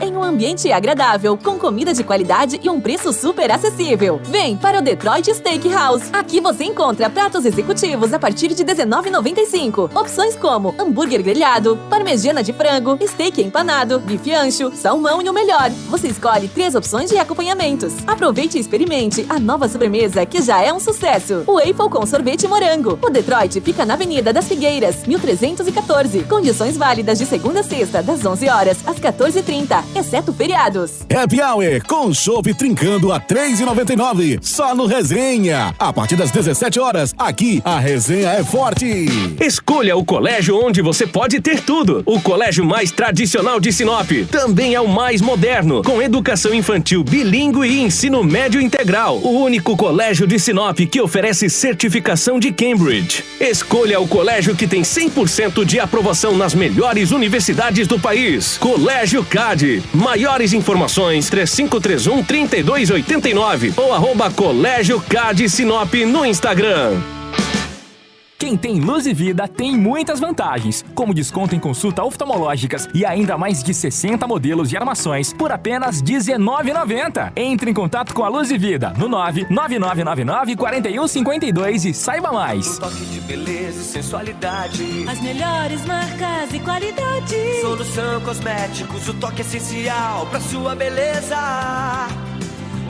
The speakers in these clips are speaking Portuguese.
Em um ambiente agradável, com comida de qualidade e um preço super acessível. Vem para o Detroit Steakhouse. Aqui você encontra pratos executivos a partir de R$19,95. Opções como hambúrguer grelhado, parmegiana de frango, steak empanado, bife ancho, salmão e o melhor. Você escolhe três opções de acompanhamentos. Aproveite e experimente a nova sobremesa que já é um sucesso. O Waffle com sorvete morango. O Detroit fica na Avenida das Figueiras, 1314. Condições válidas de segunda a sexta, das 11 horas às 14h30, exceto feriados. Happy Hour com chove trincando a 3,99. Só no Resenha. A partir das 17 horas, aqui a resenha é forte. Escolha o colégio onde você pode ter tudo. O colégio mais tradicional de Sinop também é o mais moderno, com educação infantil bilíngue e ensino médio integral. O único colégio de Sinop que oferece certificação de Cambridge. Escolha o colégio que tem 100% de aprovação nas melhores universidades do país. Colégio Maiores informações 3531 3289 ou arroba Colégio CAD Sinop no Instagram. Quem tem Luz e Vida tem muitas vantagens, como desconto em consulta oftalmológicas e ainda mais de 60 modelos de armações por apenas R$19,90. Entre em contato com a Luz e Vida no 99999-4152 e saiba mais. Um toque de beleza e sensualidade. As melhores marcas e qualidade. Solução Cosméticos, o toque essencial pra sua beleza.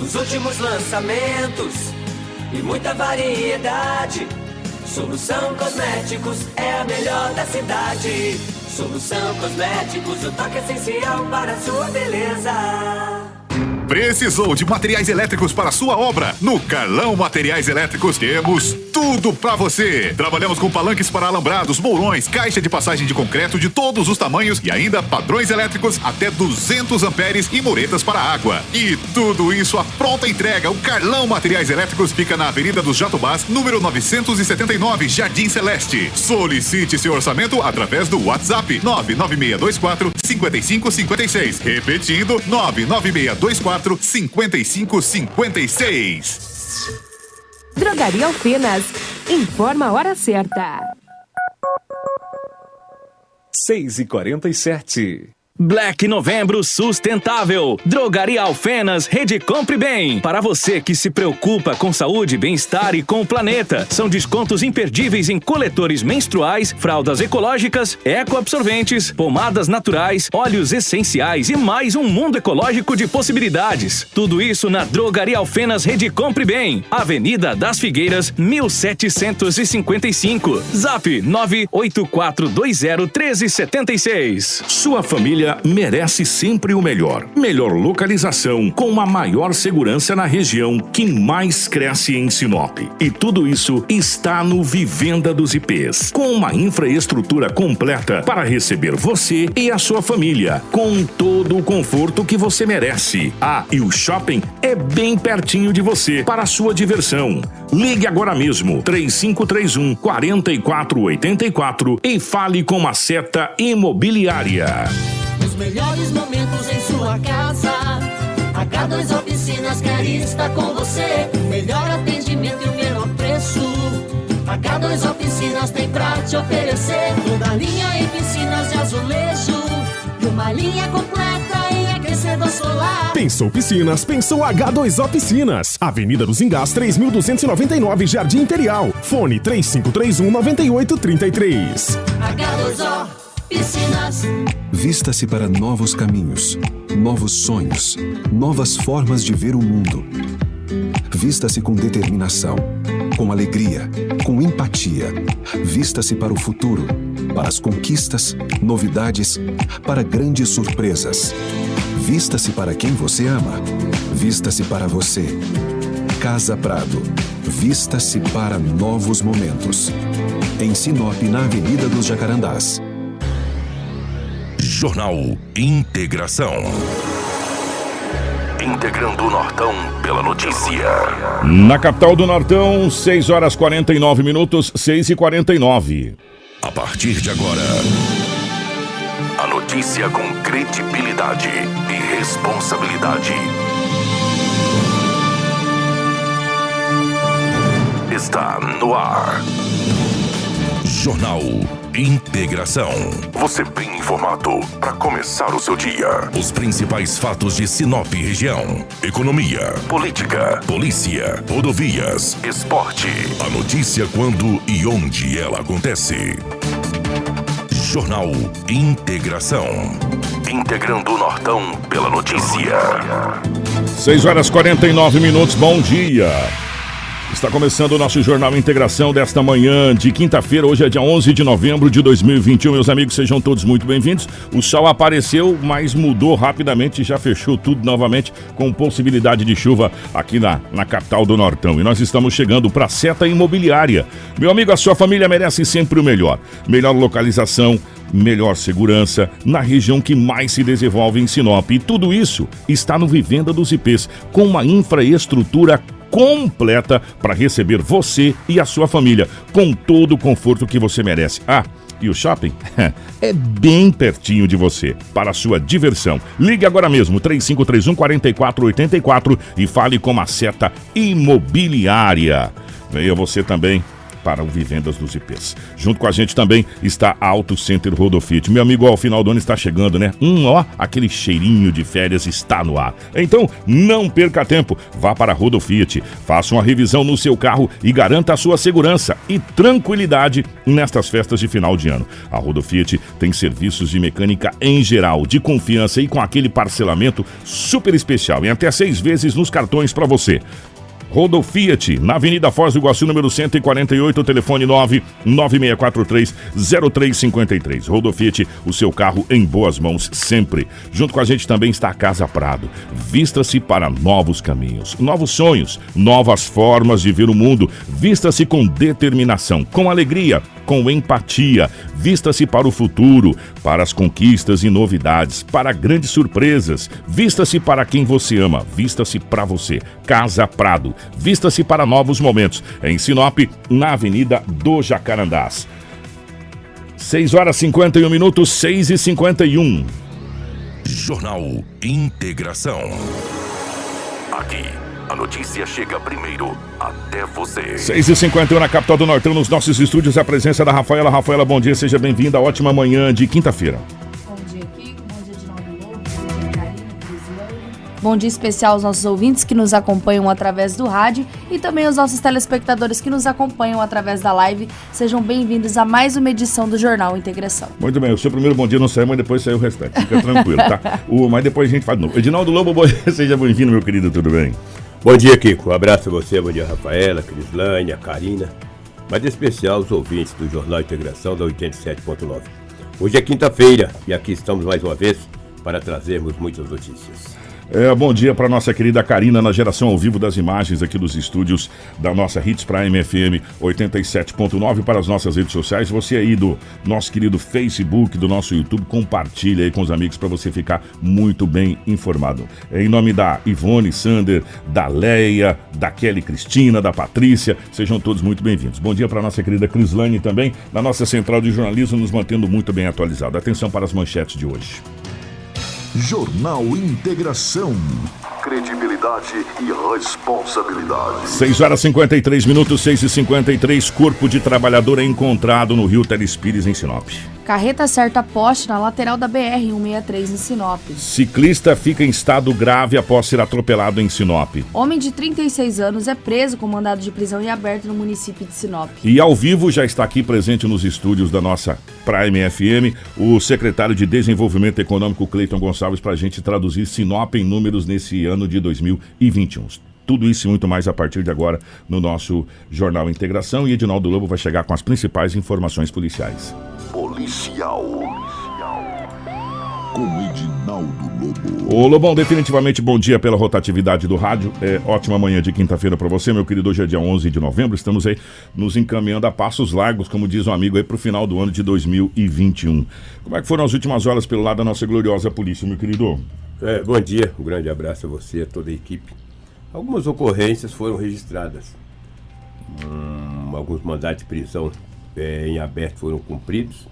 Os últimos lançamentos e muita variedade. Solução Cosméticos é a melhor da cidade. Solução Cosméticos, o toque essencial para a sua beleza. Precisou de materiais elétricos para sua obra? No Carlão Materiais Elétricos temos tudo para você. Trabalhamos com palanques para alambrados, mourões, caixa de passagem de concreto de todos os tamanhos e ainda padrões elétricos até 200 amperes e muretas para água. E tudo isso a pronta entrega. O Carlão Materiais Elétricos fica na Avenida dos Jatobás, número 979, Jardim Celeste. Solicite seu orçamento através do WhatsApp 99624 5556. Repetindo, 99624 5556. Drogaria Alfenas. Informa a hora certa. 6 e 47 Black Novembro Sustentável. Drogaria Alfenas, Rede Compre Bem. Para você que se preocupa com saúde, bem-estar e com o planeta. São descontos imperdíveis em coletores menstruais, fraldas ecológicas, ecoabsorventes, pomadas naturais, óleos essenciais e mais um mundo ecológico de possibilidades. Tudo isso na Drogaria Alfenas Rede Compre Bem. Avenida das Figueiras, 1755. Zap 984201376. Sua família merece sempre o melhor. Melhor localização, com a maior segurança na região que mais cresce em Sinop. E tudo isso está no Vivenda dos IPs, com uma infraestrutura completa para receber você e a sua família, com todo o conforto que você merece. Ah, e o shopping é bem pertinho de você para a sua diversão. Ligue agora mesmo 3531 4484 e fale com a Seta Imobiliária. Melhores momentos em sua casa. H2O Oficinas quer estar com você. O melhor atendimento e o menor preço. H2O Oficinas tem pra te oferecer. Toda linha em piscinas de azulejo. E uma linha completa em aquecedor solar. Pensou Piscinas, pensou H2O Piscinas. Avenida dos Engás, 3299, Jardim Imperial. Fone 3531 9833. H2O Piscinas. Vista-se para novos caminhos, novos sonhos, novas formas de ver o mundo. Vista-se com determinação, com alegria, com empatia. Vista-se para o futuro, para as conquistas, novidades, para grandes surpresas. Vista-se para quem você ama. Vista-se para você. Casa Prado. Vista-se para novos momentos. Em Sinop, na Avenida dos Jacarandás. Jornal Integração. Integrando o Nortão pela notícia. Na capital do Nortão, 6 horas 49 minutos, 6 e 49. A partir de agora, a notícia com credibilidade e responsabilidade. Está no ar. Jornal Integração. Você bem informado para começar o seu dia. Os principais fatos de Sinop região: economia, política, polícia, rodovias, esporte. A notícia quando e onde ela acontece. Jornal Integração. Integrando o Nortão pela notícia. 6 horas 49 minutos, bom dia. Está começando o nosso Jornal Integração desta manhã de quinta-feira. Hoje é dia 11 de novembro de 2021. Meus amigos, sejam todos muito bem-vindos. O sol apareceu, mas mudou rapidamente e já fechou tudo novamente com possibilidade de chuva aqui na, na capital do Nortão. E nós estamos chegando para a seta imobiliária. Meu amigo, a sua família merece sempre o melhor. Melhor localização, melhor segurança na região que mais se desenvolve em Sinop. E tudo isso está no Vivenda dos IPs, com uma infraestrutura completa para receber você e a sua família com todo o conforto que você merece. Ah, e o shopping é bem pertinho de você, para a sua diversão. Ligue agora mesmo, 3531 4484 e fale com a seta imobiliária. Venha você também para o Vivendas dos IPs. Junto com a gente também está a Auto Center Rodofit. Meu amigo, ao final do ano está chegando, né? Um, ó, aquele cheirinho de férias está no ar. Então, não perca tempo. Vá para a Rodofit, faça uma revisão no seu carro e garanta a sua segurança e tranquilidade nestas festas de final de ano. A Rodofit tem serviços de mecânica em geral, de confiança e com aquele parcelamento super especial em até seis vezes nos cartões para você. Rodo Fiat, na Avenida Foz do Iguaçu, número 148, telefone 996430353. Rodo Fiat, o seu carro em boas mãos sempre. Junto com a gente também está a Casa Prado. Vista-se para novos caminhos, novos sonhos, novas formas de ver o mundo. Vista-se com determinação, com alegria, com empatia. Vista-se para o futuro, para as conquistas e novidades, para grandes surpresas. Vista-se para quem você ama, vista-se para você. Casa Prado, vista-se para novos momentos. Em Sinop, na Avenida do Jacarandás. 6 horas 51 minutos, 6 e 51. Jornal Integração. Aqui, a notícia chega primeiro até você. 6 e 51 na capital do Nortão, nos nossos estúdios, a presença da Rafaela. Rafaela, bom dia, seja bem-vinda. Ótima manhã de quinta-feira. Bom dia especial aos nossos ouvintes que nos acompanham através do rádio e também aos nossos telespectadores que nos acompanham através da live. Sejam bem-vindos a mais uma edição do Jornal Integração. Muito bem, o seu primeiro bom dia não saiu, mas depois saiu o restante. Fica tranquilo, tá? O, mas depois a gente faz de novo. Edinaldo Lobo, bom dia, seja bem-vindo, meu querido, tudo bem? Bom dia, Kiko. Um abraço a você, bom dia, Rafaela, Crislane, a Karina. Mas em especial os ouvintes do Jornal Integração da 87.9. Hoje é quinta-feira e aqui estamos mais uma vez para trazermos muitas notícias. É, bom dia para nossa querida Karina na geração ao vivo das imagens aqui dos estúdios da nossa Hits Prime FM 87.9 para as nossas redes sociais. Você aí do nosso querido Facebook, do nosso YouTube, compartilha aí com os amigos para você ficar muito bem informado. É, em nome da Ivone Sander, da Leia, da Kelly Cristina, da Patrícia, sejam todos muito bem-vindos. Bom dia para nossa querida Crislane também, na nossa central de jornalismo, nos mantendo muito bem atualizado. Atenção para as manchetes de hoje. Jornal Integração. Credibilidade e responsabilidade. 6 horas 53 minutos, 6 e 53 Corpo de trabalhador é encontrado no Rio Telespires, em Sinop. Carreta acerta poste na lateral da BR-163 em Sinop. Ciclista fica em estado grave após ser atropelado em Sinop. Homem de 36 anos é preso com mandado de prisão em aberto no município de Sinop. E ao vivo já está aqui presente nos estúdios da nossa Prime FM o secretário de Desenvolvimento Econômico, Cleiton Gonçalves, para a gente traduzir Sinop em números nesse ano de 2021. Tudo isso e muito mais a partir de agora no nosso Jornal Integração. E Edinaldo Lobo vai chegar com as principais informações policiais. Policial. Com Edinaldo Lobo. Ô Lobão, definitivamente bom dia pela rotatividade do rádio. É ótima manhã de quinta-feira para você, meu querido. Hoje é dia 11 de novembro. Estamos aí nos encaminhando a passos largos, como diz um amigo aí, para o final do ano de 2021. Como é que foram as últimas horas pelo lado da nossa gloriosa polícia, meu querido? É, bom dia, um grande abraço a você, a toda a equipe. Algumas ocorrências foram registradas. Hum, alguns mandados de prisão é, em aberto foram cumpridos.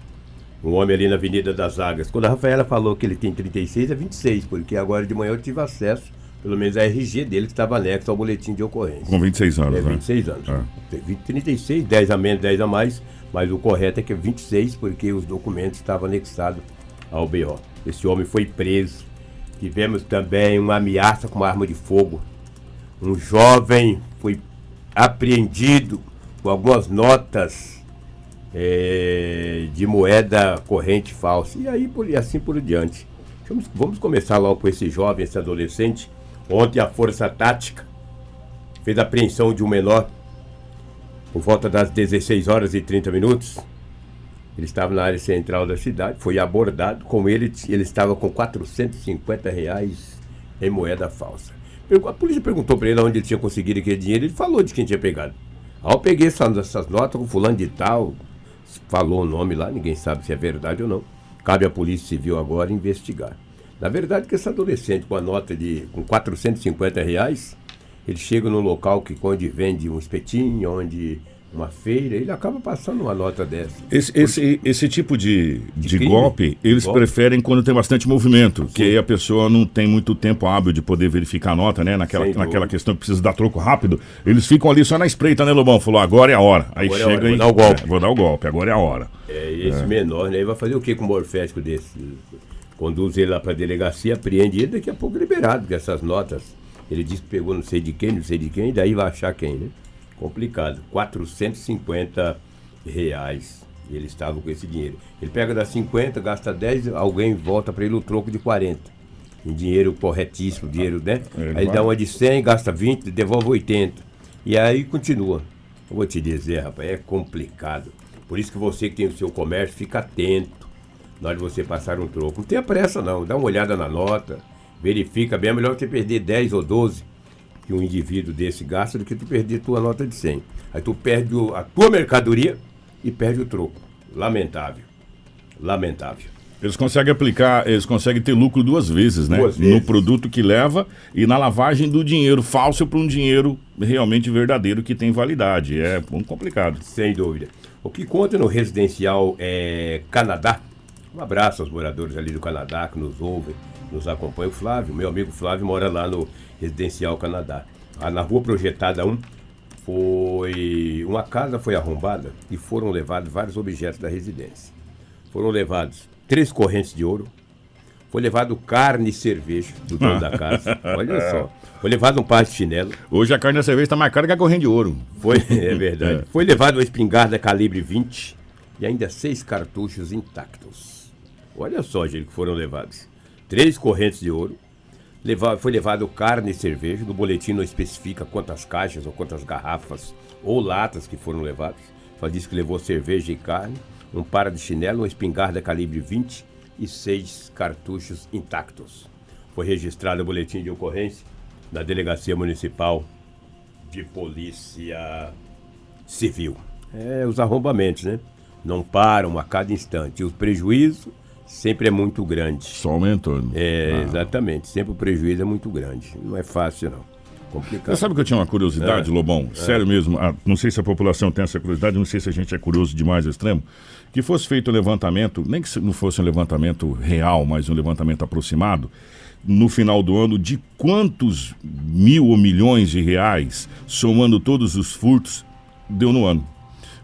Um homem ali na Avenida das Águas. Quando a Rafaela falou que ele tem 36, é 26, porque agora de manhã eu tive acesso, pelo menos a RG dele, que estava anexo ao boletim de ocorrência. Com 26 anos, É, né? 26 anos. É. Tem 20, 36, 10 a menos, 10 a mais, Mas o correto é que é 26, porque os documentos estavam anexados ao BO. Esse homem foi preso. Tivemos também uma ameaça com uma arma de fogo. Um jovem foi apreendido com algumas notas é, de moeda corrente falsa. E aí por, assim por diante. Vamos, vamos começar logo com esse jovem, esse adolescente. Ontem a Força Tática fez a apreensão de um menor por volta das 16 horas e 30 minutos. Ele estava na área central da cidade, foi abordado. Com ele, ele estava com 450 reais em moeda falsa. A polícia perguntou para ele onde ele tinha conseguido aquele dinheiro. Ele falou de quem tinha pegado. Aí eu peguei essas, essas notas com fulano de tal, falou o nome lá, ninguém sabe se é verdade ou não. Cabe à Polícia Civil agora investigar. Na verdade, que esse adolescente com a nota de com 450 reais, ele chega no local que onde vende um espetinho, onde uma feira, ele acaba passando uma nota dessa. Esse, esse, esse tipo de, de, de golpe, eles golpe. preferem quando tem bastante movimento, Sim. que aí a pessoa não tem muito tempo hábil de poder verificar a nota, né? Naquela, naquela questão que precisa dar troco rápido. Eles ficam ali só na espreita, né, Lobão? Falou, agora é a hora. Aí agora chega é e. Vou dar o golpe. É, vou dar o golpe, agora é a hora. É, esse é. menor, né? Ele vai fazer o que com um morfético desse? Conduz ele lá para a delegacia, apreende ele, daqui a pouco liberado, com essas notas. Ele disse que pegou não sei de quem, não sei de quem, e daí vai achar quem, né? Complicado. 450 reais. Ele estava com esse dinheiro. Ele pega das 50, gasta 10, alguém volta para ele o troco de 40. Em dinheiro corretíssimo, dinheiro, né? Ele aí dá uma de 100, gasta 20, devolve 80. E aí continua. Eu vou te dizer, rapaz, é complicado. Por isso que você que tem o seu comércio, fica atento na hora de você passar um troco. Não tenha pressa não, dá uma olhada na nota, verifica bem, é melhor você perder 10 ou 12 que um indivíduo desse gasta do que tu perder tua nota de 100. Aí tu perde a tua mercadoria e perde o troco. Lamentável. Lamentável. Eles conseguem aplicar, eles conseguem ter lucro duas vezes, né? Duas vezes. No produto que leva e na lavagem do dinheiro falso para um dinheiro realmente verdadeiro que tem validade. É muito complicado. Sem dúvida. O que conta no residencial é, Canadá. Um abraço aos moradores ali do Canadá que nos ouvem, nos acompanham. O Flávio, meu amigo Flávio, mora lá no Residencial Canadá. Ah, na rua projetada 1, foi uma casa foi arrombada e foram levados vários objetos da residência. Foram levados três correntes de ouro, foi levado carne e cerveja do dono da casa. Olha só. Foi levado um par de chinelo. Hoje a carne e a cerveja está mais cara que a corrente de ouro. Foi, é verdade. É. Foi levado uma espingarda calibre 20 e ainda seis cartuchos intactos. Olha só, gente, que foram levados. Três correntes de ouro, foi levado carne e cerveja. No boletim não especifica quantas caixas ou quantas garrafas ou latas que foram levadas. Só diz que levou cerveja e carne, um par de chinelo, uma espingarda calibre 20 e seis cartuchos intactos. Foi registrado o boletim de ocorrência na Delegacia Municipal de Polícia Civil. É, os arrombamentos, né? Não param a cada instante. O prejuízo sempre é muito grande. Só aumentou. Né? É, ah. exatamente. Sempre o prejuízo é muito grande. Não é fácil, não. Complicado. Você sabe que eu tinha uma curiosidade, é. Lobão? É. Sério mesmo. Ah, não sei se a população tem essa curiosidade, não sei se a gente é curioso demais ao extremo. Que fosse feito um levantamento, nem que não fosse um levantamento real, mas um levantamento aproximado, no final do ano, de quantos mil ou milhões de reais, somando todos os furtos, deu no ano.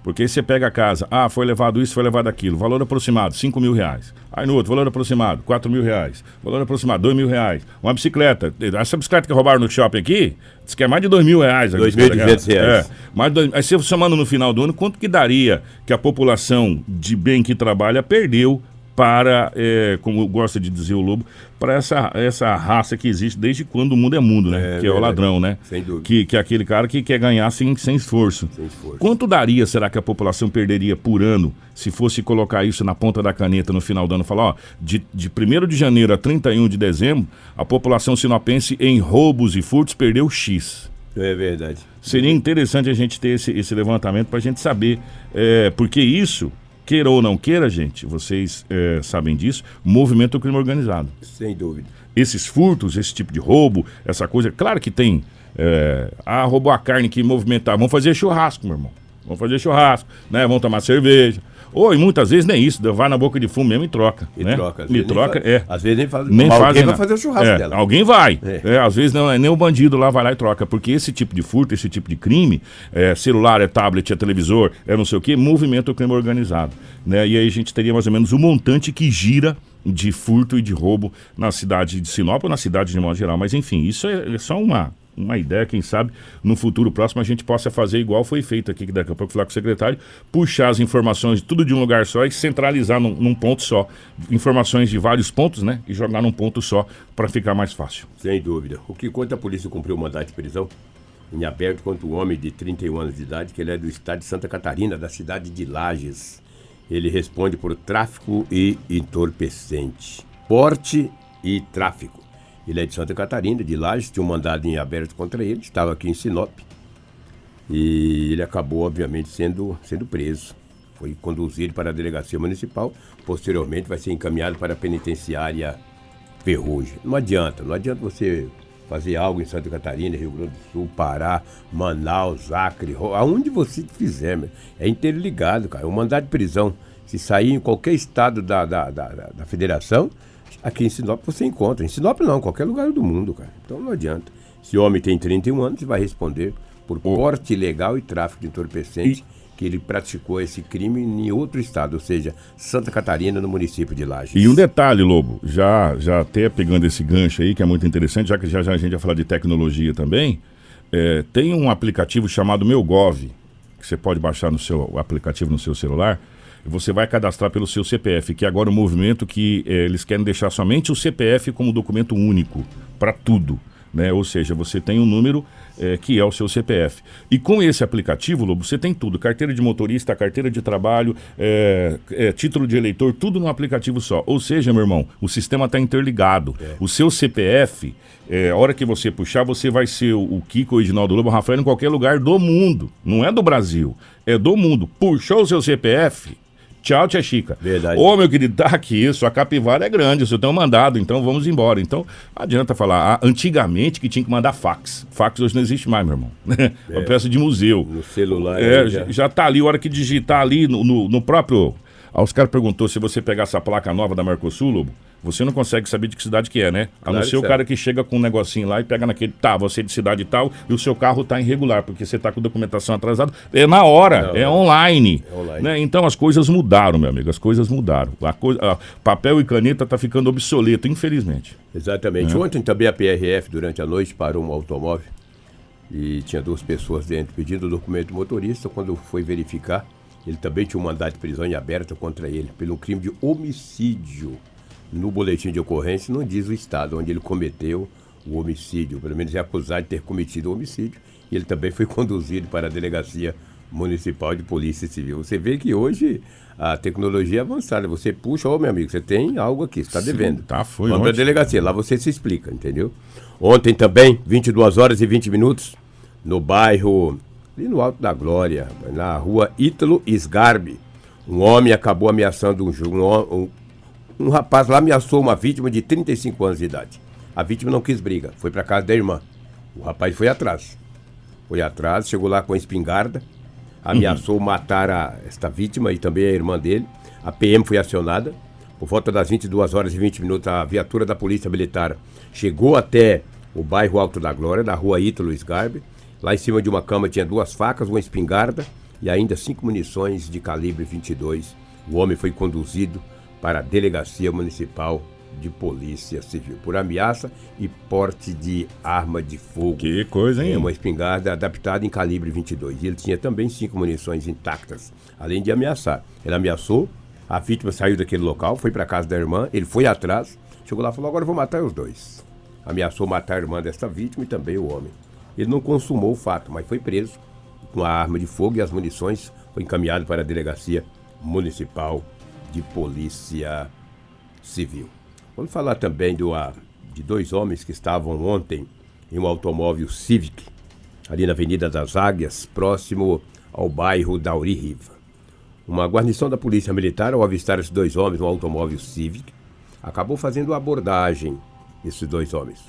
Porque aí você pega a casa, ah, foi levado isso, foi levado aquilo, valor aproximado, 5 mil reais. Aí no outro, valor aproximado, 4 mil reais. Valor aproximado, 2 mil reais. Uma bicicleta, essa bicicleta que roubaram no shopping aqui, diz que é mais de 2 mil reais. 2.200 reais. É, mais dois, aí você somando no final do ano, quanto que daria que a população de bem que trabalha perdeu para, é, como gosta de dizer o Lobo, para essa, essa raça que existe desde quando o mundo é mundo, né? É, que é o ladrão, né? Sem dúvida. Que, que é aquele cara que quer ganhar sem, sem, esforço. sem esforço. Quanto daria, será que a população perderia por ano se fosse colocar isso na ponta da caneta no final do ano? Falar, ó, de, de 1 de janeiro a 31 de dezembro, a população sinopense em roubos e furtos perdeu X. É verdade. Seria interessante a gente ter esse, esse levantamento para a gente saber, é, porque isso queira ou não queira, gente, vocês é, sabem disso, movimento do crime organizado. Sem dúvida. Esses furtos, esse tipo de roubo, essa coisa, claro que tem. É, ah, roubou a carne que movimentar. Vamos fazer churrasco, meu irmão. Vamos fazer churrasco, né? Vamos tomar cerveja. Ou e muitas vezes nem isso, vai na boca de fumo mesmo e troca. E né? troca, às E troca, fa- é. às vezes nem faz- nem mas alguém vai fazer o churrasco É, dela. Alguém vai. É. É, às vezes não é nem o bandido lá vai lá e troca. Porque esse tipo de furto, esse tipo de crime, é celular, é tablet, é televisor, é não sei o que, movimenta o crime organizado. Né? E aí a gente teria mais ou menos o montante que gira de furto e de roubo na cidade de Sinop ou na cidade de modo geral. Mas enfim, isso é, é só uma, uma ideia, quem sabe no futuro próximo a gente possa fazer igual foi feito aqui, que daqui a pouco falar com o secretário, puxar as informações tudo de um lugar só e centralizar num, num ponto só. Informações de vários pontos, né? E jogar num ponto só para ficar mais fácil. Sem dúvida. O que conta a polícia cumpriu o mandato de prisão em aberto contra um homem de 31 anos de idade, que ele é do estado de Santa Catarina, da cidade de Lages. Ele responde por tráfico e entorpecente. Porte e tráfico. Ele é de Santa Catarina, de Lages, tinha um mandado em aberto contra ele, estava aqui em Sinop. E ele acabou, obviamente, sendo, sendo preso. Foi conduzido para a delegacia municipal, posteriormente vai ser encaminhado para a penitenciária Ferrugem. Não adianta, não adianta você fazer algo em Santa Catarina, Rio Grande do Sul, Pará, Manaus, Acre, aonde você fizer, meu, é interligado, cara. O mandado de prisão, se sair em qualquer estado da, da, da- da federação, aqui em Sinop você encontra. Em Sinop não, em qualquer lugar do mundo, cara. Então não adianta. Esse homem tem 31 anos e vai responder por porte ilegal e tráfico de entorpecente, que ele praticou esse crime em outro estado, ou seja, Santa Catarina, no município de Lages. E um detalhe, Lobo, já, já até pegando esse gancho aí, que é muito interessante, já que já, já a gente vai falar de tecnologia também, é, tem um aplicativo chamado Meu Gov, que você pode baixar no seu aplicativo no seu celular, e você vai cadastrar pelo seu CPF, que é agora o movimento que é, eles querem deixar somente o CPF como documento único para tudo. Né? Ou seja, você tem um número é, que é o seu CPF. E com esse aplicativo, Lobo, você tem tudo: carteira de motorista, carteira de trabalho, é, é, título de eleitor, tudo num aplicativo só. Ou seja, meu irmão, o sistema está interligado. O seu CPF, é, a hora que você puxar, você vai ser o, o Kiko original do Lobo Rafael em qualquer lugar do mundo. Não é do Brasil, é do mundo. Puxou o seu CPF. Tchau, tia Chica. Verdade. Ô, meu querido, tá aqui, isso. A capivara é grande, o senhor tem um mandado, então vamos embora. Então, não adianta falar. Ah, antigamente que tinha que mandar fax. Fax hoje não existe mais, meu irmão. É uma peça de museu. No celular. É, já. já tá ali, a hora que digitar ali no, no, no próprio. Ah, os caras perguntou se você pegar essa placa nova da Mercosul, Lobo, você não consegue saber de que cidade que é, né? A não Claro ser o cara que chega com um negocinho lá e pega naquele, tá, você é de cidade tal, e o seu carro tá irregular, porque você tá com documentação atrasada. É na hora, Não, é não. online. É online. né? Então as coisas mudaram, meu amigo, as coisas mudaram. A coisa, a- papel e caneta tá ficando obsoleto, infelizmente. Exatamente. É. Ontem também a PRF, durante a noite, parou um automóvel e tinha duas pessoas dentro pedindo o documento do motorista. Quando foi verificar, ele também tinha um mandado de prisão em aberto contra ele pelo crime de homicídio. No boletim de ocorrência não diz o estado onde ele cometeu o homicídio, pelo menos é acusado de ter cometido o homicídio. E ele também foi conduzido para a delegacia municipal de polícia civil. Você vê que hoje a tecnologia é avançada. Você puxa, ô meu amigo, você tem algo aqui, você está devendo. tá, foi Vamos para a delegacia, lá você se explica, entendeu? Ontem também, 22 horas e 20 minutos, no bairro, ali no Alto da Glória, na rua Ítalo Sgarbi, um homem acabou ameaçando um, um, um, rapaz lá ameaçou uma vítima de 35 anos de idade. A vítima não quis briga, foi para casa da irmã. O rapaz foi atrás. Foi atrás, chegou lá com a espingarda, ameaçou matar a, esta vítima e também a irmã dele. A PM foi acionada. Por volta das 22 horas e 20 minutos, a viatura da Polícia Militar chegou até o bairro Alto da Glória, na rua Ítalo Sgarbi. Lá em cima de uma cama tinha duas facas, uma espingarda e ainda cinco munições de calibre 22. O homem foi conduzido para a Delegacia Municipal de Polícia Civil por ameaça e porte de arma de fogo. Que coisa, hein? É uma espingarda adaptada em calibre 22. E ele tinha também cinco munições intactas, além de ameaçar. Ele ameaçou, a vítima saiu daquele local, foi para casa da irmã, ele foi atrás, chegou lá e falou: agora eu vou matar os dois. Ameaçou matar a irmã desta vítima e também o homem. Ele não consumou o fato, mas foi preso com a arma de fogo e as munições, foi encaminhado para a delegacia municipal de polícia civil. Vamos falar também do, ah, de dois homens que estavam ontem em um automóvel Civic, ali na Avenida das Águias, próximo ao bairro Dauri Riva. Uma guarnição da Polícia Militar, ao avistar esses dois homens no automóvel Civic, acabou fazendo a abordagem desses dois homens.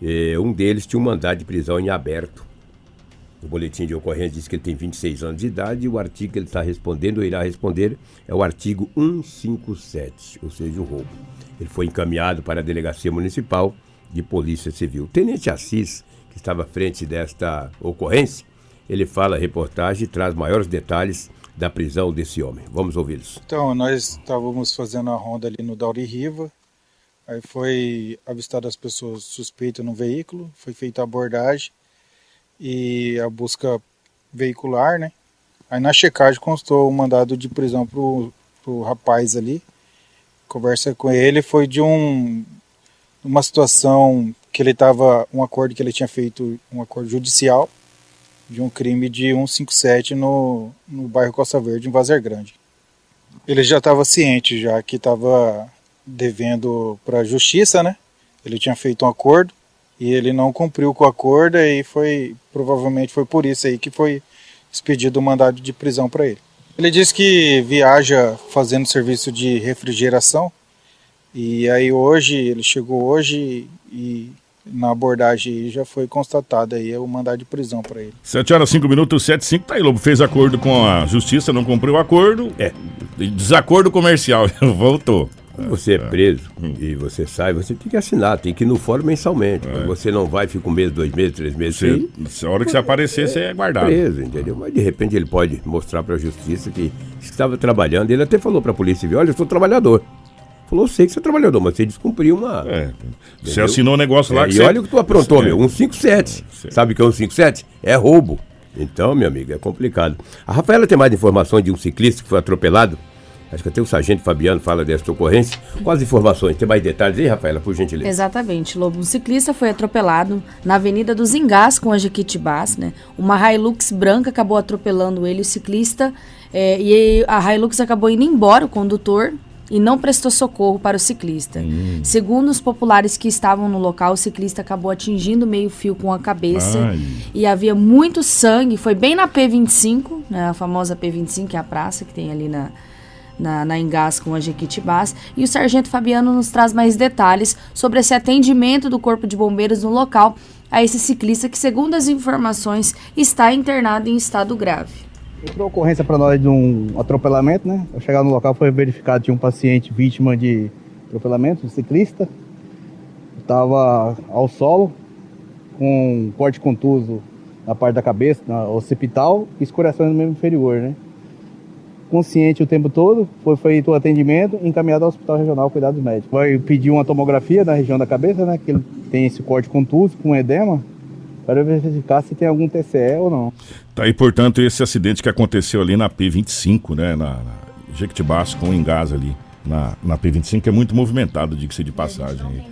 E um deles tinha um mandado de prisão em aberto O boletim de ocorrência diz que ele tem 26 anos de idade e o artigo que ele está respondendo, ou irá responder, é o artigo 157, ou seja, o roubo. Ele foi encaminhado para a Delegacia Municipal de Polícia Civil. O Tenente Assis, que estava à frente desta ocorrência, ele fala a reportagem e traz maiores detalhes da prisão desse homem. Vamos ouvi-los. Então, nós estávamos fazendo a ronda ali no Dauri Riva, aí foi avistado as pessoas suspeitas no veículo, foi feita a abordagem e a busca veicular, né? Aí na checagem constou o mandado de prisão pro, pro rapaz ali. Conversa com ele foi de um uma situação que ele estava um acordo que ele tinha feito um acordo judicial de um crime de 157 no, no bairro Costa Verde, em Vazer Grande. Ele já estava ciente já que estava devendo para a justiça, né? Ele tinha feito um acordo e ele não cumpriu com o acordo e foi provavelmente foi por isso aí que foi expedido o mandado de prisão para ele. Ele diz que viaja fazendo serviço de refrigeração e aí hoje ele chegou hoje e na abordagem já foi constatado aí o mandado de prisão para ele. 7 horas 5 minutos, 7 5, tá aí, Lobo. Fez acordo com a justiça, não cumpriu o acordo. É. Desacordo comercial, voltou. Você é preso e você sai, você tem que assinar, tem que ir no fórum mensalmente. É. Você não vai, fica um mês, dois meses, três meses. Você- sem- a hora que você aparecer, você é guardado. Preso, entendeu? Mas de repente ele pode mostrar para a justiça que estava trabalhando. Ele até falou para a polícia civil: olha, eu sou trabalhador. Falou, eu sei que você é trabalhador, mas você descumpriu uma. É. Você assinou um negócio lá É, que E você- olha o que tu aprontou, É. meu. 157. Sabe o que é 157? É roubo. Então, meu amigo, é complicado. A Rafaela tem mais informações de um ciclista que foi atropelado. Acho que até o sargento Fabiano fala dessa ocorrência. Quais informações? Tem mais detalhes aí, Rafaela, por gentileza? Exatamente, Lobo. Um ciclista foi atropelado na Avenida dos Engás com a Jequitibás, né? Uma Hilux branca acabou atropelando ele, o ciclista, é, e a Hilux acabou indo embora, o condutor, e não prestou socorro para o ciclista. Segundo os populares que estavam no local, o ciclista acabou atingindo meio fio com a cabeça Ai. e havia muito sangue. Foi bem na P25, né, a famosa P25, que é a praça que tem ali na, na, na Engás com a Jequitibás. E o sargento Fabiano nos traz mais detalhes sobre esse atendimento do Corpo de Bombeiros no local a esse ciclista que, segundo as informações, está internado em estado grave. Outra ocorrência para nós de um atropelamento, né? Ao chegar no local foi verificado que tinha um paciente vítima de atropelamento, um ciclista. Estava ao solo, com um corte contuso na parte da cabeça, na occipital, e escoriações no membro inferior, né? Consciente o tempo todo, foi feito o atendimento encaminhado ao Hospital Regional Cuidados Médicos. Vai pedir uma tomografia na região da cabeça, né? Que ele tem esse corte contuso com edema, para verificar se tem algum TCE ou não. Tá aí, portanto, esse acidente que aconteceu ali na P25, né? Na, na Jequitibás com o ali. Na, na P25, que é muito movimentado, diga-se de passagem.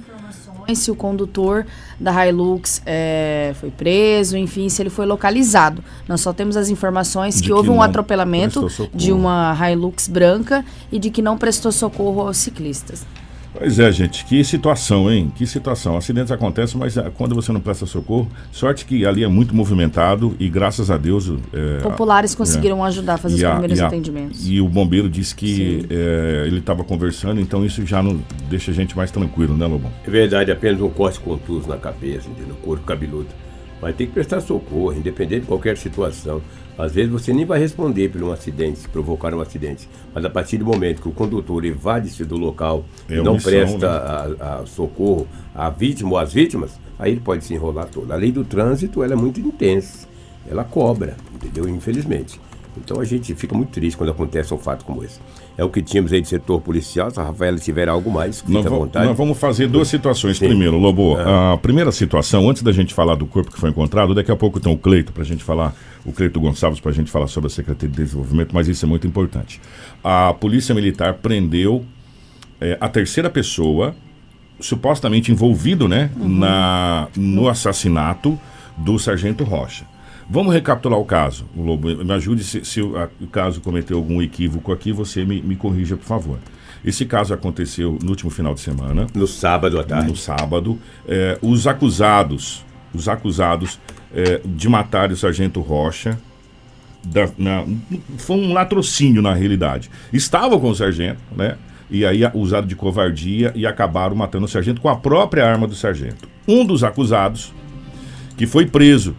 Se o condutor da Hilux é, foi preso, enfim, se ele foi localizado. Nós só temos as informações De que que houve um atropelamento de uma Hilux branca e de que não prestou socorro aos ciclistas. Pois é, gente, que situação, hein? Que situação. Acidentes acontecem, mas ah, quando você não presta socorro, sorte que ali é muito movimentado e graças a Deus. é, Populares a- conseguiram é. ajudar a fazer os a- primeiros e a- atendimentos. E o bombeiro disse que é, ele estava conversando, então isso já não deixa a gente mais tranquilo, né, Lobão? É verdade, apenas um corte contuso na cabeça, no corpo cabeludo. Mas tem que prestar socorro, independente de qualquer situação. Às vezes você nem vai responder por um acidente, se provocar um acidente. Mas a partir do momento que o condutor evade-se do local É e não omissão, presta né? a, a socorro à vítima ou às vítimas, aí ele pode se enrolar todo. A lei do trânsito ela é muito intensa. Ela cobra, entendeu? Infelizmente. Então a gente fica muito triste quando acontece um fato como esse. É o que tínhamos aí de setor policial. Se a Rafaela tiver algo mais, fique à vontade. nós vamos fazer duas situações. Sim. Primeiro, Lobo, Ah. a primeira situação, antes da gente falar do corpo que foi encontrado, daqui a pouco tem o Cleito para a gente falar, o Cleito Gonçalves para a gente falar sobre a Secretaria de Desenvolvimento, mas isso é muito importante. A Polícia Militar prendeu é, a terceira pessoa, supostamente envolvido, né, na, no assassinato do Sargento Rocha. Vamos recapitular o caso, o Lobo. Me ajude se, se o, a- o caso cometeu algum equívoco aqui, você me, me corrija, por favor. Esse caso aconteceu no último final de semana. No sábado à tarde. No sábado. É, os acusados, os acusados é, de matar o Sargento Rocha, da- na- foi um latrocínio na realidade. Estavam com o sargento, né? E aí usaram de covardia e acabaram matando o sargento com a própria arma do sargento. Um dos acusados, que foi preso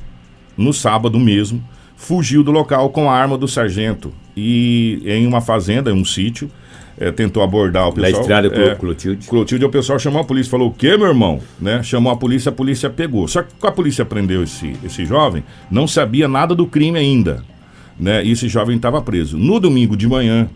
no sábado mesmo, fugiu do local com a arma do sargento e em uma fazenda, em um sítio, é, tentou abordar o pessoal. Na estrada é, Clotilde. Clotilde, o pessoal chamou a polícia, falou o quê, meu irmão? Né? Chamou a polícia, a polícia pegou. Só que a polícia prendeu esse, esse jovem, não sabia nada do crime ainda. Né? E esse jovem estava preso. No domingo de manhã,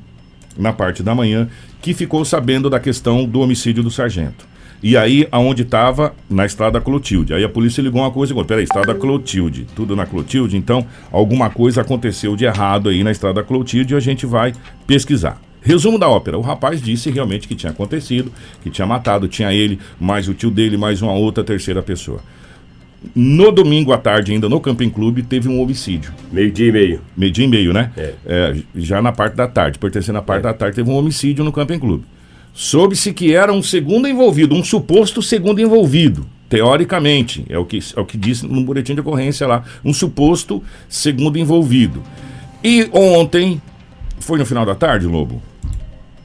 na parte da manhã, que ficou sabendo da questão do homicídio do sargento. E aí, aonde estava? Na estrada Clotilde. Aí a polícia ligou uma coisa e falou: peraí, estrada Clotilde, tudo na Clotilde, então alguma coisa aconteceu de errado aí na estrada Clotilde e a gente vai pesquisar. Resumo da ópera: o rapaz disse realmente que tinha acontecido, que tinha matado, tinha ele, mais o tio dele, mais uma outra terceira pessoa. No domingo à tarde, ainda no Camping Clube, teve um homicídio. Meio-dia e meio. Meio-dia e meio, né? É. É, já na parte da tarde, pertencendo à parte é. da tarde, teve um homicídio no Camping Clube. Soube-se que era um segundo envolvido, um suposto segundo envolvido. Teoricamente, é o que, é o que disse no boletim de ocorrência lá, um suposto segundo envolvido. E ontem, foi no final da tarde, Lobo?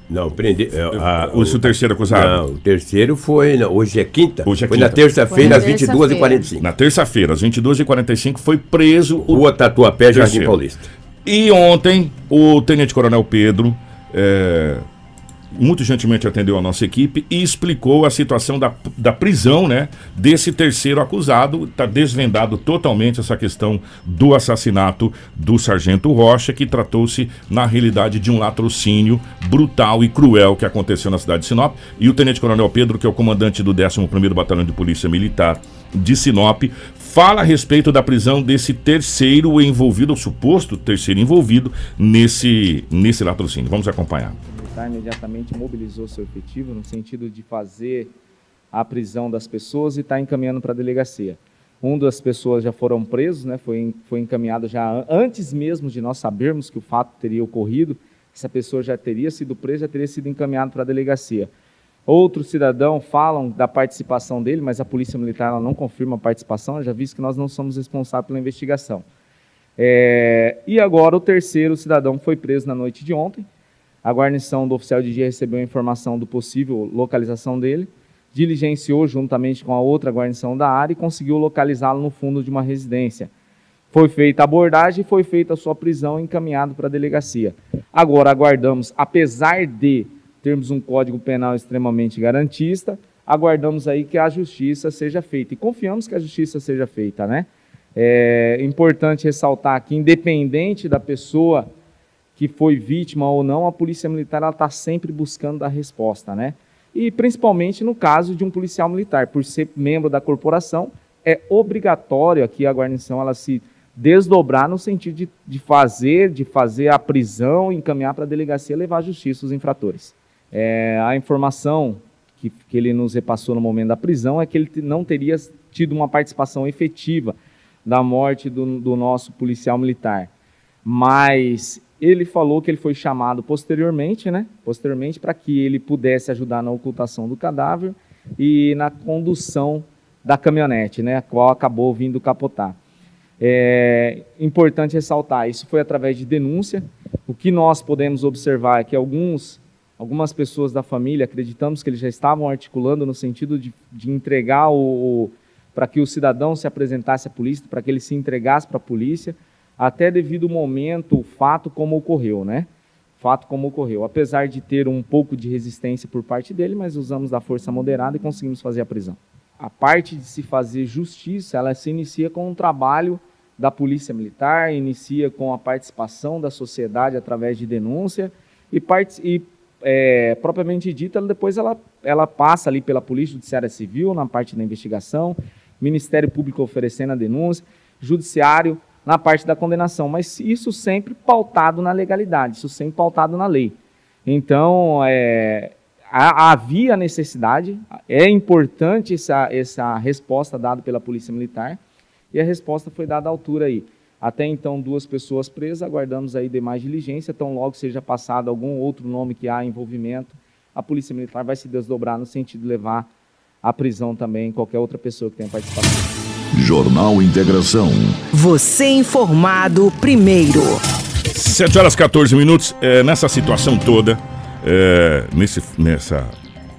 Não, prende. É, a, o, o, terceiro acusado? Não, o terceiro foi. Não, hoje é quinta. Hoje é foi quinta. na terça-feira, às 22h45. Na terça-feira, às 22h45, foi preso o. Rua Tatuapé, Jardim Paulista. E ontem, o Tenente Coronel Pedro. É, muito gentilmente atendeu a nossa equipe e explicou a situação da, da prisão né, desse terceiro acusado. Está desvendado totalmente essa questão do assassinato do Sargento Rocha, que tratou-se, na realidade, de um latrocínio brutal e cruel que aconteceu na cidade de Sinop. E o Tenente Coronel Pedro, que é o comandante do 11º Batalhão de Polícia Militar de Sinop, fala a respeito da prisão desse terceiro envolvido, ou suposto terceiro envolvido, nesse, nesse latrocínio. Vamos acompanhar militar imediatamente mobilizou seu efetivo no sentido de fazer a prisão das pessoas e está encaminhando para a delegacia. Um das pessoas já foram presos, né, foi, foi encaminhado já antes mesmo de nós sabermos que o fato teria ocorrido, essa pessoa já teria sido presa, já teria sido encaminhado para a delegacia. Outros cidadãos falam da participação dele, mas a Polícia Militar não confirma a participação, já visto que nós não somos responsáveis pela investigação. É, e agora o terceiro cidadão foi preso na noite de ontem, a guarnição do oficial de dia recebeu a informação do possível localização dele, diligenciou juntamente com a outra guarnição da área e conseguiu localizá-lo no fundo de uma residência. Foi feita a abordagem e foi feita a sua prisão encaminhado para a delegacia. Agora aguardamos, apesar de termos um código penal extremamente garantista, aguardamos aí que a justiça seja feita. E confiamos que a justiça seja feita, né? É importante ressaltar que, independente da pessoa que foi vítima ou não, a polícia militar está sempre buscando dar resposta, né? E principalmente no caso de um policial militar, por ser membro da corporação, é obrigatório aqui a guarnição ela se desdobrar no sentido de, de fazer, de fazer a prisão, encaminhar para a delegacia levar à justiça os infratores. É, a informação que, que ele nos repassou no momento da prisão é que ele não teria tido uma participação efetiva da morte do, do nosso policial militar. Mas ele falou que ele foi chamado posteriormente, né? Posteriormente para que ele pudesse ajudar na ocultação do cadáver e na condução da caminhonete, né? A qual acabou vindo capotar. É importante ressaltar, isso foi através de denúncia. O que nós podemos observar é que alguns, algumas pessoas da família acreditamos que eles já estavam articulando no sentido de, de entregar o, o para que o cidadão se apresentasse à polícia, para que ele se entregasse para a polícia até devido ao momento, o fato como ocorreu, né? Fato como ocorreu. Apesar de ter um pouco de resistência por parte dele, mas usamos da força moderada e conseguimos fazer a prisão. A parte de se fazer justiça, ela se inicia com um trabalho da polícia militar, inicia com a participação da sociedade através de denúncia e, e é, propriamente dita, depois ela, ela passa ali pela Polícia Judiciária Civil, na parte da investigação, Ministério Público oferecendo a denúncia, Judiciário na parte da condenação, mas isso sempre pautado na legalidade, isso sempre pautado na lei. Então, é, havia necessidade, é importante essa, essa resposta dada pela Polícia Militar, e a resposta foi dada à altura aí. Até então, duas pessoas presas, aguardamos aí demais diligência, tão logo seja passado algum outro nome que há envolvimento, a Polícia Militar vai se desdobrar no sentido de levar à prisão também qualquer outra pessoa que tenha participação. Jornal Integração. Você informado primeiro. 7 horas 14 minutos. É, nessa situação toda, é, nesse, nessa.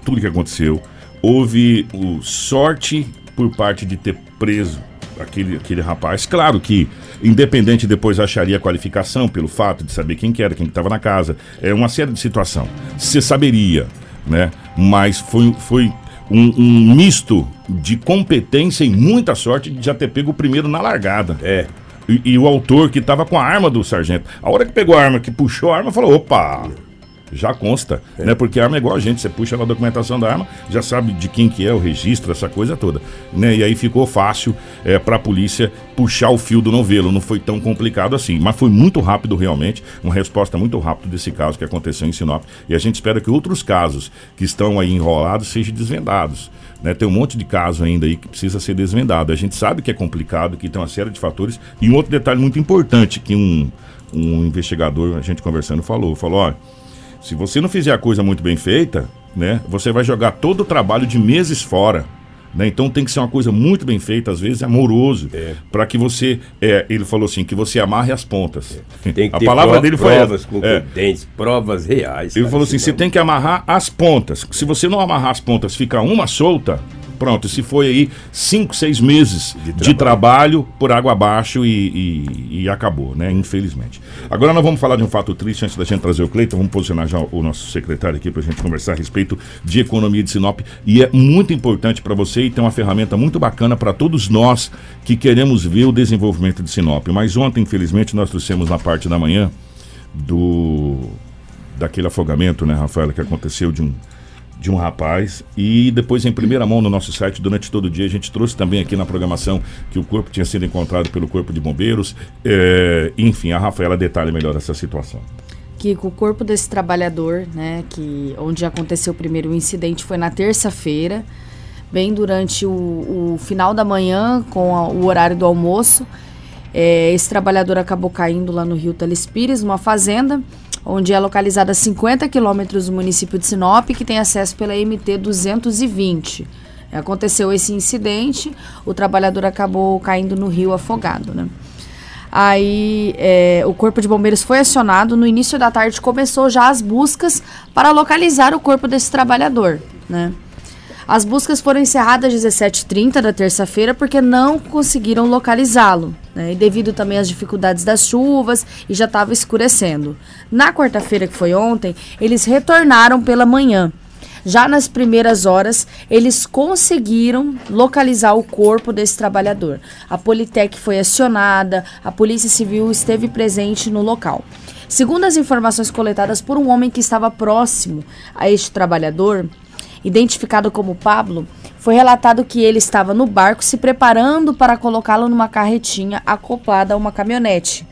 Tudo que aconteceu, houve o sorte por parte de ter preso aquele, aquele rapaz. Claro que, independente, depois acharia a qualificação pelo fato de saber quem que era, quem estava na casa. É uma série de situação. Você saberia, né? Mas foi, foi um, um misto de competência e muita sorte de já ter pego o primeiro na largada. É. E, e o autor que estava com a arma do sargento. A hora que pegou a arma, que puxou a arma, falou: opa! Já consta, né? Porque a arma é igual a gente, você puxa a documentação da arma, já sabe de quem que é o registro, essa coisa toda, né? E aí ficou fácil é, para a polícia puxar o fio do novelo, não foi tão complicado assim, mas foi muito rápido realmente, uma resposta muito rápida desse caso que aconteceu em Sinop. E a gente espera que outros casos que estão aí enrolados sejam desvendados. Né, tem um monte de caso ainda aí que precisa ser desvendado. A gente sabe que é complicado, que tem uma série de fatores. E um outro detalhe muito importante que um, um investigador, a gente conversando, falou: falou, olha, se você não fizer a coisa muito bem feita, né, você vai jogar todo o trabalho de meses fora. Né? Então tem que ser uma coisa muito bem feita, às vezes amoroso, É. para que você, é, ele falou assim, que você amarre as pontas. Tem que a ter palavra dele foi provas essa. É. provas reais. Ele cara, falou assim: você tem que amarrar as pontas. Se você não amarrar as pontas, fica uma solta. Pronto, se foi aí cinco, seis meses de trabalho, por água abaixo e, e- e acabou, né? Infelizmente. Agora nós vamos falar de um fato triste antes da gente trazer o Cleiton. Vamos posicionar já o nosso secretário aqui para a gente conversar a respeito de economia de Sinop. E é muito importante para você e tem uma ferramenta muito bacana para todos nós que queremos ver o desenvolvimento de Sinop. Mas ontem, infelizmente, nós trouxemos na parte da manhã do daquele afogamento, né, Rafaela, que aconteceu de um de um rapaz e depois em primeira mão no nosso site durante todo o dia a gente trouxe também aqui na programação que o corpo tinha sido encontrado pelo corpo de bombeiros. É, enfim a Rafaela detalha melhor essa situação. Que o corpo desse trabalhador, né, que onde aconteceu o primeiro incidente foi na terça-feira, bem durante o, o final da manhã, com a- o horário do almoço. É, esse trabalhador acabou caindo lá no Rio Telespires, numa fazenda, onde é localizada a 50 quilômetros do município de Sinop, que tem acesso pela MT 220. Aconteceu esse incidente, o trabalhador acabou caindo no rio afogado, né? Aí é, o corpo de bombeiros foi acionado. No início da tarde começou já as buscas para localizar o corpo desse trabalhador, né? As buscas foram encerradas às 17h30 da terça-feira porque não conseguiram localizá-lo. Né? E devido também às dificuldades das chuvas e já estava escurecendo. Na quarta-feira, que foi ontem, eles retornaram pela manhã. Já nas primeiras horas, eles conseguiram localizar o corpo desse trabalhador. A Politec foi acionada, a Polícia Civil esteve presente no local. Segundo as informações coletadas por um homem que estava próximo a este trabalhador, identificado como Pablo, foi relatado que ele estava no barco se preparando para colocá-lo numa carretinha acoplada a uma caminhonete.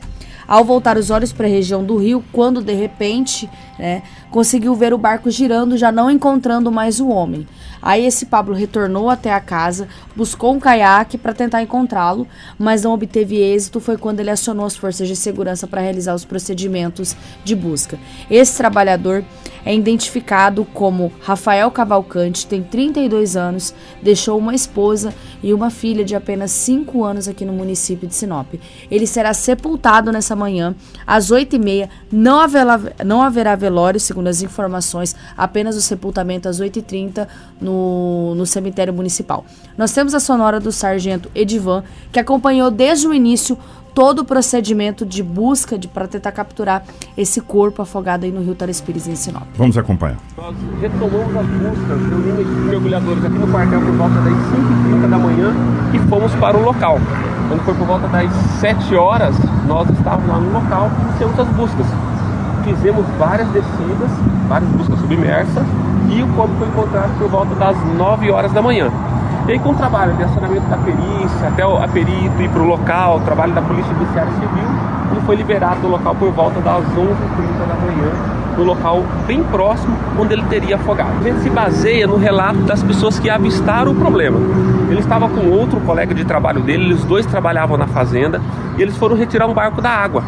Ao voltar os olhos para a região do rio, quando de repente né, conseguiu ver o barco girando, já não encontrando mais o homem. Aí esse Pablo retornou até a casa, buscou um caiaque para tentar encontrá-lo, mas não obteve êxito. Foi quando ele acionou as forças de segurança para realizar os procedimentos de busca. Esse trabalhador é identificado como Rafael Cavalcante, tem 32 anos, deixou uma esposa e uma filha de apenas 5 anos aqui no município de Sinop. Ele será sepultado nessa manhã, às 8h30. Não haverá, não haverá velório, segundo as informações, apenas o sepultamento às 8h30 no, no cemitério municipal. Nós temos a sonora do sargento Edivan, que acompanhou desde o início todo o procedimento de busca de, para tentar capturar esse corpo afogado aí no Rio Tarespires, em Sinop. vamos acompanhar Nós retomamos as buscas, reunimos os mergulhadores aqui no quartel por volta das 5h30 da manhã e fomos para o local. Quando foi por volta das 7 horas, nós estávamos lá no local e iniciamos as buscas. Fizemos várias descidas, várias buscas submersas e o corpo foi encontrado por volta das 9 horas da manhã. E aí com o trabalho de acionamento da perícia, até o- perito ir para o local, o trabalho da Polícia Judiciária Civil, ele foi liberado do local por volta das 11h30 da manhã, no local bem próximo onde ele teria afogado. A gente se baseia no relato das pessoas que avistaram o problema. Ele estava com outro colega de trabalho dele, eles dois trabalhavam na fazenda e eles foram retirar um barco da água.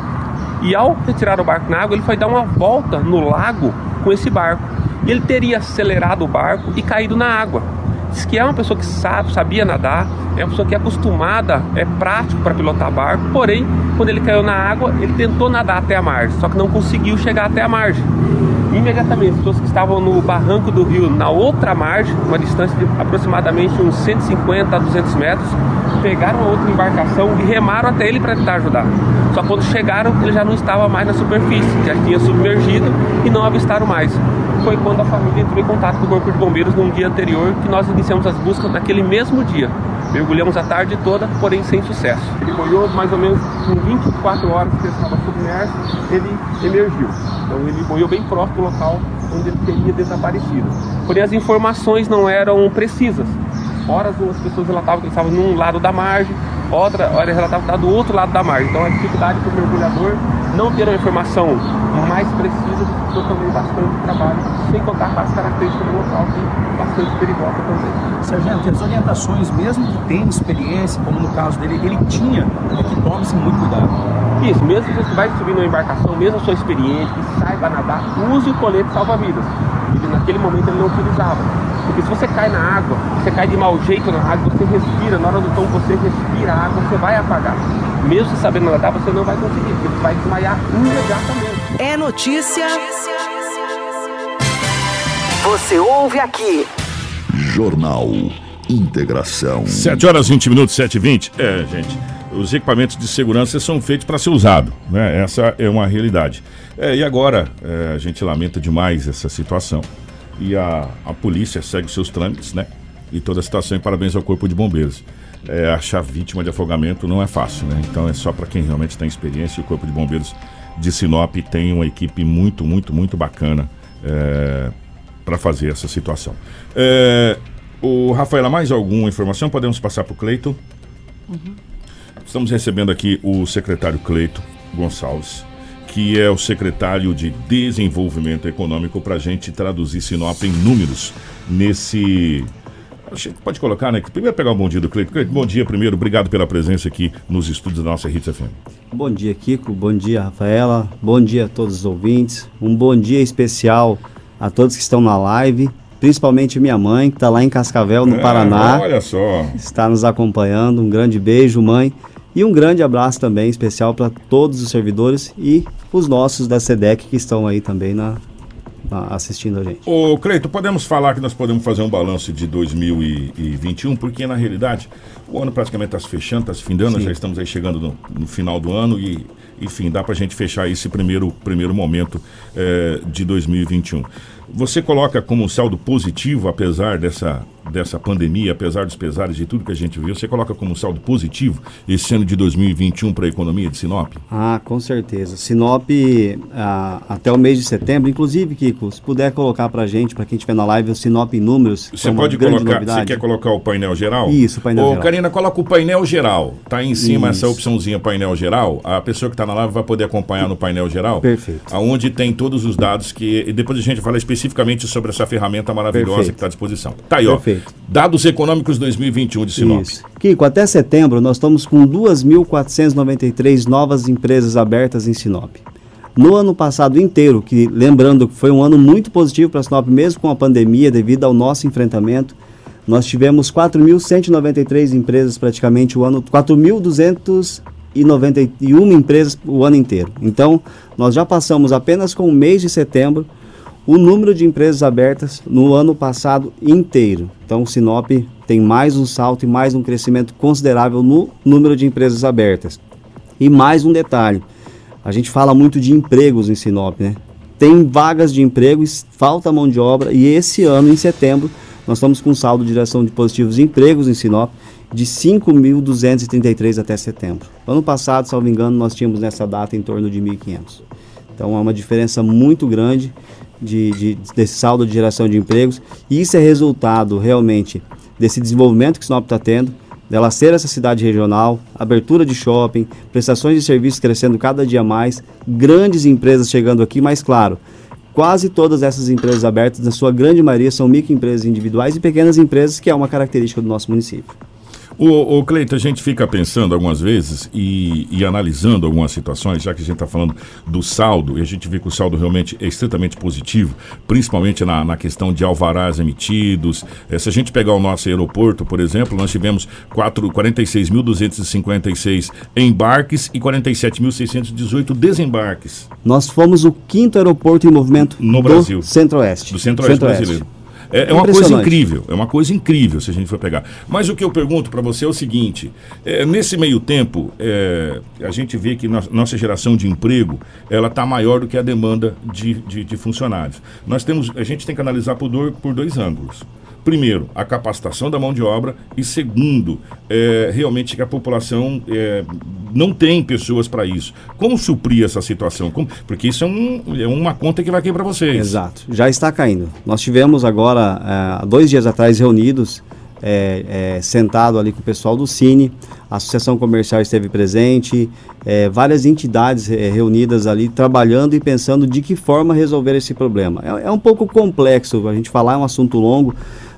E ao retirar o barco na água, ele foi dar uma volta no lago com esse barco. E ele teria acelerado o barco e caído na água. Diz que é uma pessoa que sabe, sabia nadar, é uma pessoa que é acostumada, é prático para pilotar barco. Porém, quando ele caiu na água, ele tentou nadar até a margem, só que não conseguiu chegar até a margem. Imediatamente, as pessoas que estavam no barranco do rio, na outra margem, uma distância de aproximadamente uns 150 a 200 metros, pegaram a outra embarcação e remaram até ele para tentar ajudar. Só quando chegaram, ele já não estava mais na superfície, já tinha submergido e não avistaram mais. Foi quando a família entrou em contato com o Corpo de Bombeiros num dia anterior que nós iniciamos as buscas naquele mesmo dia. Mergulhamos a tarde toda, porém sem sucesso. Ele boiou mais ou menos em 24 horas que ele estava submerso, ele emergiu. Então ele boiou bem próximo do local onde ele teria desaparecido. Porém as informações não eram precisas. Horas as pessoas relatavam que ele estava num lado da margem, outra hora que estava do outro lado da margem. Então a dificuldade para o mergulhador não ter uma informação mais precisa dificultou também bastante trabalho, sem contar com as características do local, que é bastante perigosa também. Sargento, as orientações, mesmo que tenha experiência, como no caso dele, ele tinha, é que tome-se muito cuidado. Isso, mesmo que você vai subir numa embarcação, mesmo a sua experiência, que saiba nadar, use o colete salva-vidas. Ele naquele momento ele não utilizava. Porque se você cai na água, você cai de mau jeito na água, você respira, na hora do tom você respira a água, você vai apagar. Mesmo sabendo nadar, você não vai conseguir, porque você vai desmaiar imediatamente. É notícia. Você ouve aqui. Jornal Integração. 7 horas 20 minutos, 7 e 20. É, gente, os equipamentos de segurança são feitos para ser usado, né? Essa é uma realidade. É, e agora, é, a gente lamenta demais essa situação. E a, a polícia segue seus trâmites, né? E toda a situação, e parabéns ao Corpo de Bombeiros. É, achar vítima de afogamento não é fácil, né? Então é só para quem realmente tem experiência. E o Corpo de Bombeiros de Sinop tem uma equipe muito, muito, muito bacana é, para fazer essa situação. É, o Rafaela, mais alguma informação? Podemos passar para o Cleito? Uhum. Estamos recebendo aqui o secretário Cleito Gonçalves, que é o secretário de Desenvolvimento Econômico, para a gente traduzir Sinop em números nesse. Pode colocar, né? Primeiro pegar o bom dia do Cleito. Cleito, bom dia primeiro. Obrigado pela presença aqui nos estúdios da nossa Hits FM. Bom dia, Kiko. Bom dia, Rafaela. Bom dia a todos os ouvintes. Um bom dia especial a todos que estão na live, principalmente minha mãe, que está lá em Cascavel, no É, Paraná. Olha só. Está nos acompanhando. Um grande beijo, mãe. E um grande abraço também especial para todos os servidores e os nossos da SEDEC que estão aí também na, na- assistindo a gente. Ô, Cleito, podemos falar que nós podemos fazer um balanço de 2021, porque na realidade o ano praticamente está se fechando, está se findando, já estamos aí chegando no, no final do ano e, enfim, dá para a gente fechar esse primeiro, primeiro momento eh, de 2021. Você coloca como um saldo positivo, apesar dessa, dessa pandemia, apesar dos pesares de tudo que a gente viu, você coloca como saldo positivo esse ano de 2021 para a economia de Sinop? Ah, com certeza. Sinop, ah, até o mês de setembro, inclusive, Kiko, se puder colocar pra gente, pra quem estiver na live, o Sinop em números. Você é pode colocar, novidade. você quer colocar o painel geral? Isso, o painel Ô, geral. Karina, coloca o painel geral. Tá aí em cima essa Isso. opçãozinha painel geral. A pessoa que está na live vai poder acompanhar no painel geral. Perfeito. Aonde tem todos os dados que e depois a gente fala especificamente sobre essa ferramenta maravilhosa Perfeito. que está à disposição. Tá aí, ó. Perfeito. Dados econômicos 2021 de Sinop. Isso. Kiko, até setembro nós estamos com 2.493 novas empresas abertas em Sinop. No ano passado inteiro, que lembrando que foi um ano muito positivo para Sinop, mesmo com a pandemia, devido ao nosso enfrentamento, nós tivemos 4.193 empresas praticamente o ano, 4.291 empresas o ano inteiro. Então, nós já passamos apenas com o mês de setembro o número de empresas abertas no ano passado inteiro. Então, Sinop tem mais um salto e mais um crescimento considerável no número de empresas abertas. E mais um detalhe: a gente fala muito de empregos em Sinop, né? Tem vagas de emprego, falta mão de obra, e esse ano, em setembro, nós estamos com um saldo de geração de positivos empregos em Sinop de 5.233 até setembro. Ano passado, salvo engano, nós tínhamos nessa data em torno de 1.500. Então é uma diferença muito grande de, de- desse saldo de geração de empregos. E isso é resultado realmente desse desenvolvimento que Sinop está tendo, dela ser essa cidade regional, abertura de shopping, prestações de serviços crescendo cada dia mais, grandes empresas chegando aqui, mas claro, quase todas essas empresas abertas, na sua grande maioria, são microempresas individuais e pequenas empresas, que é uma característica do nosso município. O, o Cleito, a gente fica pensando algumas vezes e, e analisando algumas situações, já que a gente está falando do saldo, e a gente vê que o saldo realmente é extremamente positivo, principalmente na, na questão de alvarás emitidos. É, se a gente pegar o nosso aeroporto, por exemplo, nós tivemos 46.256 embarques e 47.618 desembarques. Nós fomos o quinto aeroporto em movimento no Brasil. Centro-Oeste. Do Centro-Oeste Centro brasileiro. É, é uma coisa incrível, é uma coisa incrível se a gente for pegar. Mas o que eu pergunto para você é o seguinte: é, nesse meio tempo, é, a gente vê que no, nossa geração de emprego ela está maior do que a demanda de, de, de, funcionários. Nós temos, a gente tem que analisar por, do, por dois ângulos primeiro, a capacitação da mão de obra e segundo, é, realmente que a população é, não tem pessoas para isso. Como suprir essa situação? Como, porque isso é, um, é, uma conta que vai cair para vocês. Exato, já está caindo. Nós tivemos agora, é, dois dias atrás, reunidos, é, é, sentado ali com o pessoal do Cine, a Associação Comercial esteve presente, é, várias entidades é, reunidas ali trabalhando e pensando de que forma resolver esse problema. É, é, um pouco complexo, a gente falar é um assunto longo,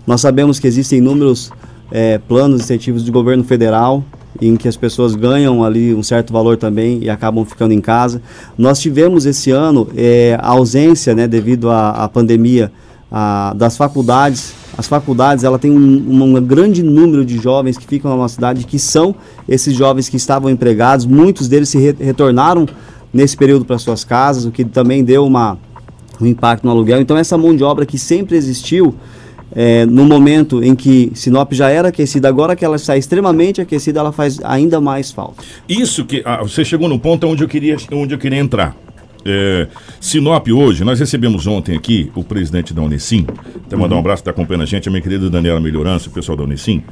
nós sabemos que existem inúmeros é, planos incentivos de governo federal em que as pessoas ganham ali um certo valor também e acabam ficando em casa. Nós tivemos esse ano é, a ausência, né, devido à, à pandemia, a, das faculdades. As faculdades, ela tem um, um, grande número de jovens que ficam na nossa cidade, que são esses jovens que estavam empregados. Muitos deles se re retornaram nesse período para suas casas, o que também deu uma, um impacto no aluguel. Então, essa mão de obra que sempre existiu, é, no momento em que Sinop já era aquecida, agora que ela está extremamente aquecida, ela faz ainda mais falta. Isso que ah, você chegou no ponto onde eu queria, onde eu queria entrar. É, Sinop hoje, nós recebemos ontem aqui o presidente da Unesim, até mandar um uhum. abraço, está acompanhando a gente, a minha querida Daniela Melhorança, o pessoal da Unesim.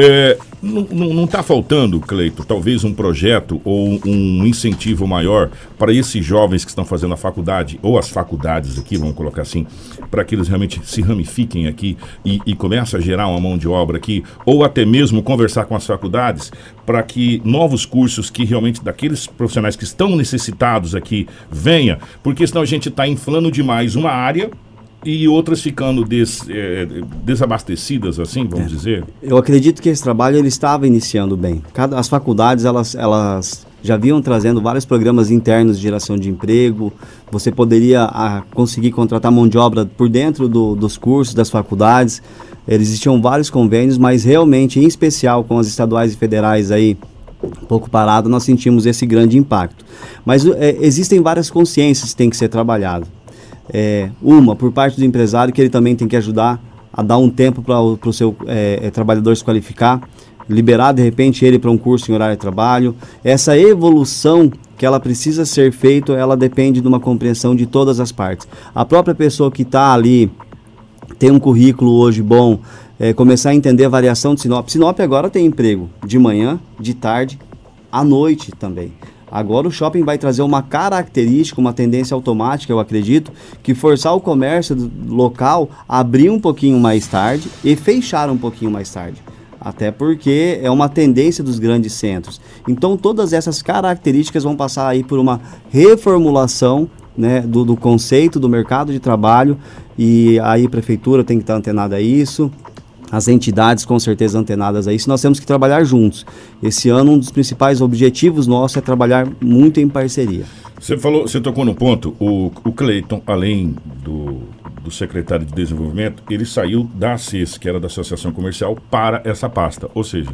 É, não está faltando, Cleito, talvez um projeto ou um incentivo maior para esses jovens que estão fazendo a faculdade, ou as faculdades aqui, vamos colocar assim, para que eles realmente se ramifiquem aqui e, e comecem a gerar uma mão de obra aqui, ou até mesmo conversar com as faculdades para que novos cursos que realmente daqueles profissionais que estão necessitados aqui venha, porque senão a gente está inflando demais uma área e outras ficando des, é, desabastecidas, assim, vamos é. dizer? Eu acredito que esse trabalho ele estava iniciando bem. Cada, as faculdades elas, elas já vinham trazendo vários programas internos de geração de emprego. Você poderia a, conseguir contratar mão de obra por dentro do, dos cursos das faculdades. Existiam vários convênios, mas realmente, em especial com as estaduais e federais aí um pouco parado, nós sentimos esse grande impacto. Mas é, existem várias consciências que têm que ser trabalhadas. É, uma, por parte do empresário, que ele também tem que ajudar a dar um tempo para o seu é, é, trabalhador se qualificar, liberar de repente ele para um curso em horário de trabalho. Essa evolução que ela precisa ser feita, ela depende de uma compreensão de todas as partes. A própria pessoa que está ali, tem um currículo hoje bom, é, começar a entender a variação de Sinop. Sinop agora tem emprego de manhã, de tarde, à noite também. Agora o shopping vai trazer uma característica, uma tendência automática, eu acredito, que forçar o comércio local a abrir um pouquinho mais tarde e fechar um pouquinho mais tarde. Até porque é uma tendência dos grandes centros. Então todas essas características vão passar aí por uma reformulação né, do, do conceito do mercado de trabalho e aí a prefeitura tem que estar antenada a isso, as entidades com certeza antenadas a isso, nós temos que trabalhar juntos. Esse ano, um dos principais objetivos nossos é trabalhar muito em parceria. Você falou, você tocou no ponto, o, o Cleiton, além do, do secretário de desenvolvimento, ele saiu da ACES, que era da Associação Comercial, para essa pasta. Ou seja,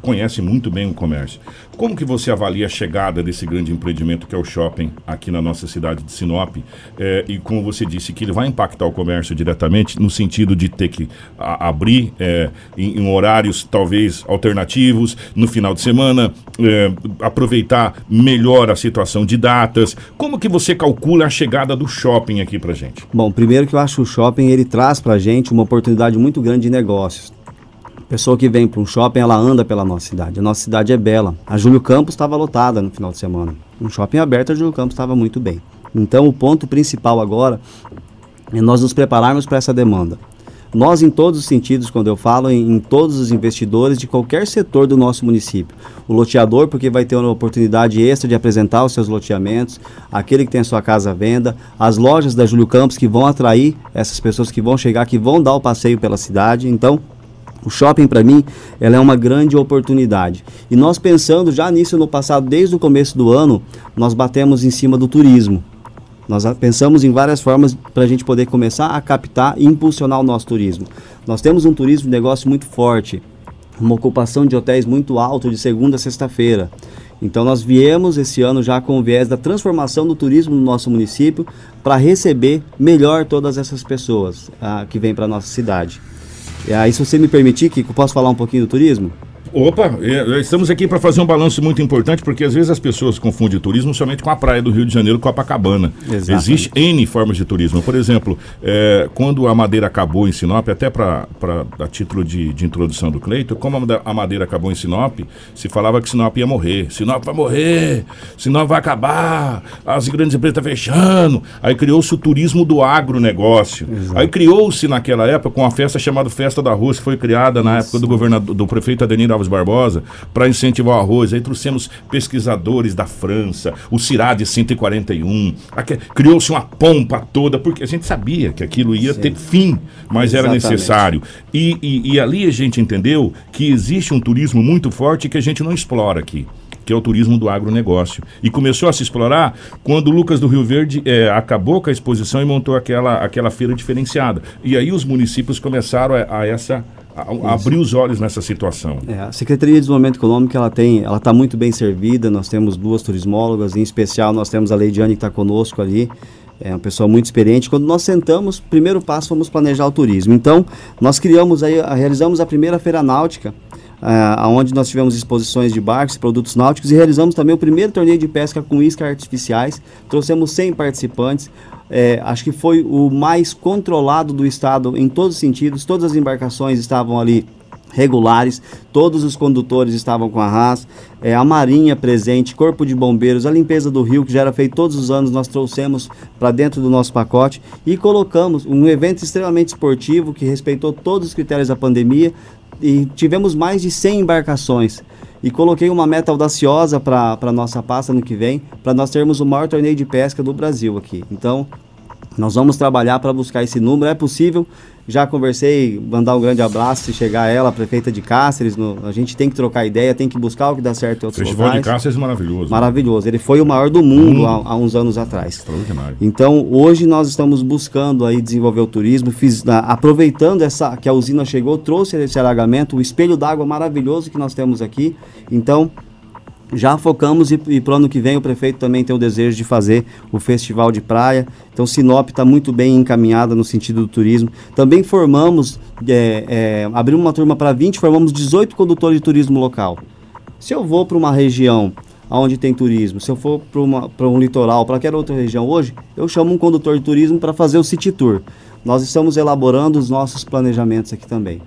conhece muito bem o comércio. Como que você avalia a chegada desse grande empreendimento que é o shopping aqui na nossa cidade de Sinop? É, e como você disse, que ele vai impactar o comércio diretamente no sentido de ter que a, abrir é, em, em, horários talvez alternativos, no final de semana, é, aproveitar melhor a situação de datas. Como que você calcula a chegada do shopping aqui para gente? Bom, primeiro que eu acho que o shopping ele traz para gente uma oportunidade muito grande de negócios pessoa que vem para um shopping, ela anda pela nossa cidade. A nossa cidade é bela. A Júlio Campos estava lotada no final de semana. Um shopping aberto, a Júlio Campos estava muito bem. Então, o ponto principal agora é nós nos prepararmos para essa demanda. Nós, em todos os sentidos, quando eu falo em, em, todos os investidores de qualquer setor do nosso município. O loteador, porque vai ter uma oportunidade extra de apresentar os seus loteamentos, aquele que tem a sua casa à venda, as lojas da Júlio Campos que vão atrair essas pessoas que vão chegar, que vão dar o passeio pela cidade. Então, O shopping, para mim, ela é uma grande oportunidade. E nós pensando já nisso no passado, desde o começo do ano, nós batemos em cima do turismo. Nós pensamos em várias formas para a gente poder começar a captar e impulsionar o nosso turismo. Nós temos um turismo de negócio muito forte, uma ocupação de hotéis muito alta de segunda a sexta-feira. Então nós viemos esse ano já com o viés da transformação do turismo no nosso município para receber melhor todas essas pessoas ah, que vêm para a nossa cidade. E aí, se você me permitir, Kiko, posso falar um pouquinho do turismo? Opa, estamos aqui para fazer um balanço muito importante, porque às vezes as pessoas confundem turismo somente com a praia do Rio de Janeiro, Copacabana. Exatamente. Existe N formas de turismo. Por exemplo, é, quando a madeira acabou em Sinop, até para a título de, de introdução do Cleito, como a made- a madeira acabou em Sinop, se falava que Sinop ia morrer. Sinop vai morrer, Sinop vai acabar, as grandes empresas estão fechando. Aí criou-se o turismo do agronegócio. Aí criou-se naquela época com uma festa chamada Festa do Arroz, que foi criada na época do governador, do prefeito Adenir Alves Barbosa, para incentivar o arroz. Aí trouxemos pesquisadores da França, o CIRAD 141. aque- Criou-se uma pompa toda, porque a gente sabia que aquilo ia ter fim, mas era Exatamente. necessário. E, e- e ali a gente entendeu que existe um turismo muito forte que a gente não explora aqui. Que é o turismo do agronegócio. E começou a se explorar quando o Lucas do Rio Verde eh, acabou com a exposição e montou aquela, aquela feira diferenciada. E aí os municípios começaram a, a essa. A- abrir os olhos nessa situação. É, a Secretaria de Desenvolvimento Econômico ela tem, ela está muito bem servida. Nós temos duas turismólogas, em especial nós temos a Leidiane que está conosco ali. É uma pessoa muito experiente. Quando nós sentamos, primeiro passo fomos planejar o turismo. Então, nós criamos aí, realizamos a primeira feira náutica, ah, onde nós tivemos exposições de barcos e produtos náuticos e realizamos também o primeiro torneio de pesca com iscas artificiais. Trouxemos 100 participantes. É, acho que foi o mais controlado do estado em todos os sentidos. Todas as embarcações estavam ali regulares, todos os condutores estavam com a RAS, é, a Marinha presente, Corpo de Bombeiros, a limpeza do rio, que já era feito todos os anos, nós trouxemos para dentro do nosso pacote e colocamos um evento extremamente esportivo que respeitou todos os critérios da pandemia e tivemos mais de 100 embarcações. E coloquei uma meta audaciosa para a nossa pasta no que vem, para nós termos o maior torneio de pesca do Brasil aqui. Então, nós vamos trabalhar para buscar esse número. É possível. Já conversei, mandar um grande abraço se chegar ela, a prefeita de Cáceres. no- a gente tem que trocar ideia, tem que buscar o que dá certo em outros Festival de locais. Cáceres é maravilhoso. Maravilhoso. Ele foi o maior do mundo Mundo. há, há uns anos atrás. Extraordinário. Então, hoje nós estamos buscando aí desenvolver o turismo, fiz, na- aproveitando essa que a usina chegou, trouxe esse alagamento, o espelho d'água maravilhoso que nós temos aqui. Então, já focamos e, e para o ano que vem o prefeito também tem o desejo de fazer o festival de praia. Então Sinop está muito bem encaminhada no sentido do turismo. Também formamos, é, é, abrimos uma turma para 20, formamos 18 condutores de turismo local. Se eu vou para uma região onde tem turismo, se eu for para um litoral, para qualquer outra região hoje, eu chamo um condutor de turismo para fazer o city tour. Nós estamos elaborando os nossos planejamentos aqui também.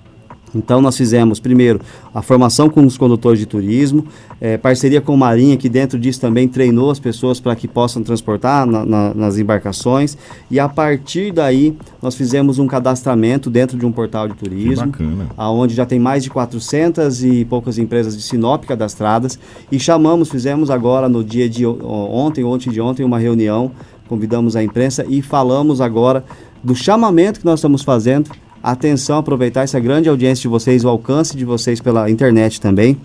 Então nós fizemos primeiro a formação com os condutores de turismo, eh, parceria com o Marinha, que dentro disso também treinou as pessoas para que possam transportar na- na- nas embarcações. E a partir daí nós fizemos um cadastramento dentro de um portal de turismo, aonde já tem mais de 400 e poucas empresas de Sinop cadastradas. E chamamos, fizemos agora no dia de ontem, ontem de ontem, uma reunião, convidamos a imprensa e falamos agora do chamamento que nós estamos fazendo Atenção, aproveitar essa grande audiência de vocês, o alcance de vocês pela internet também.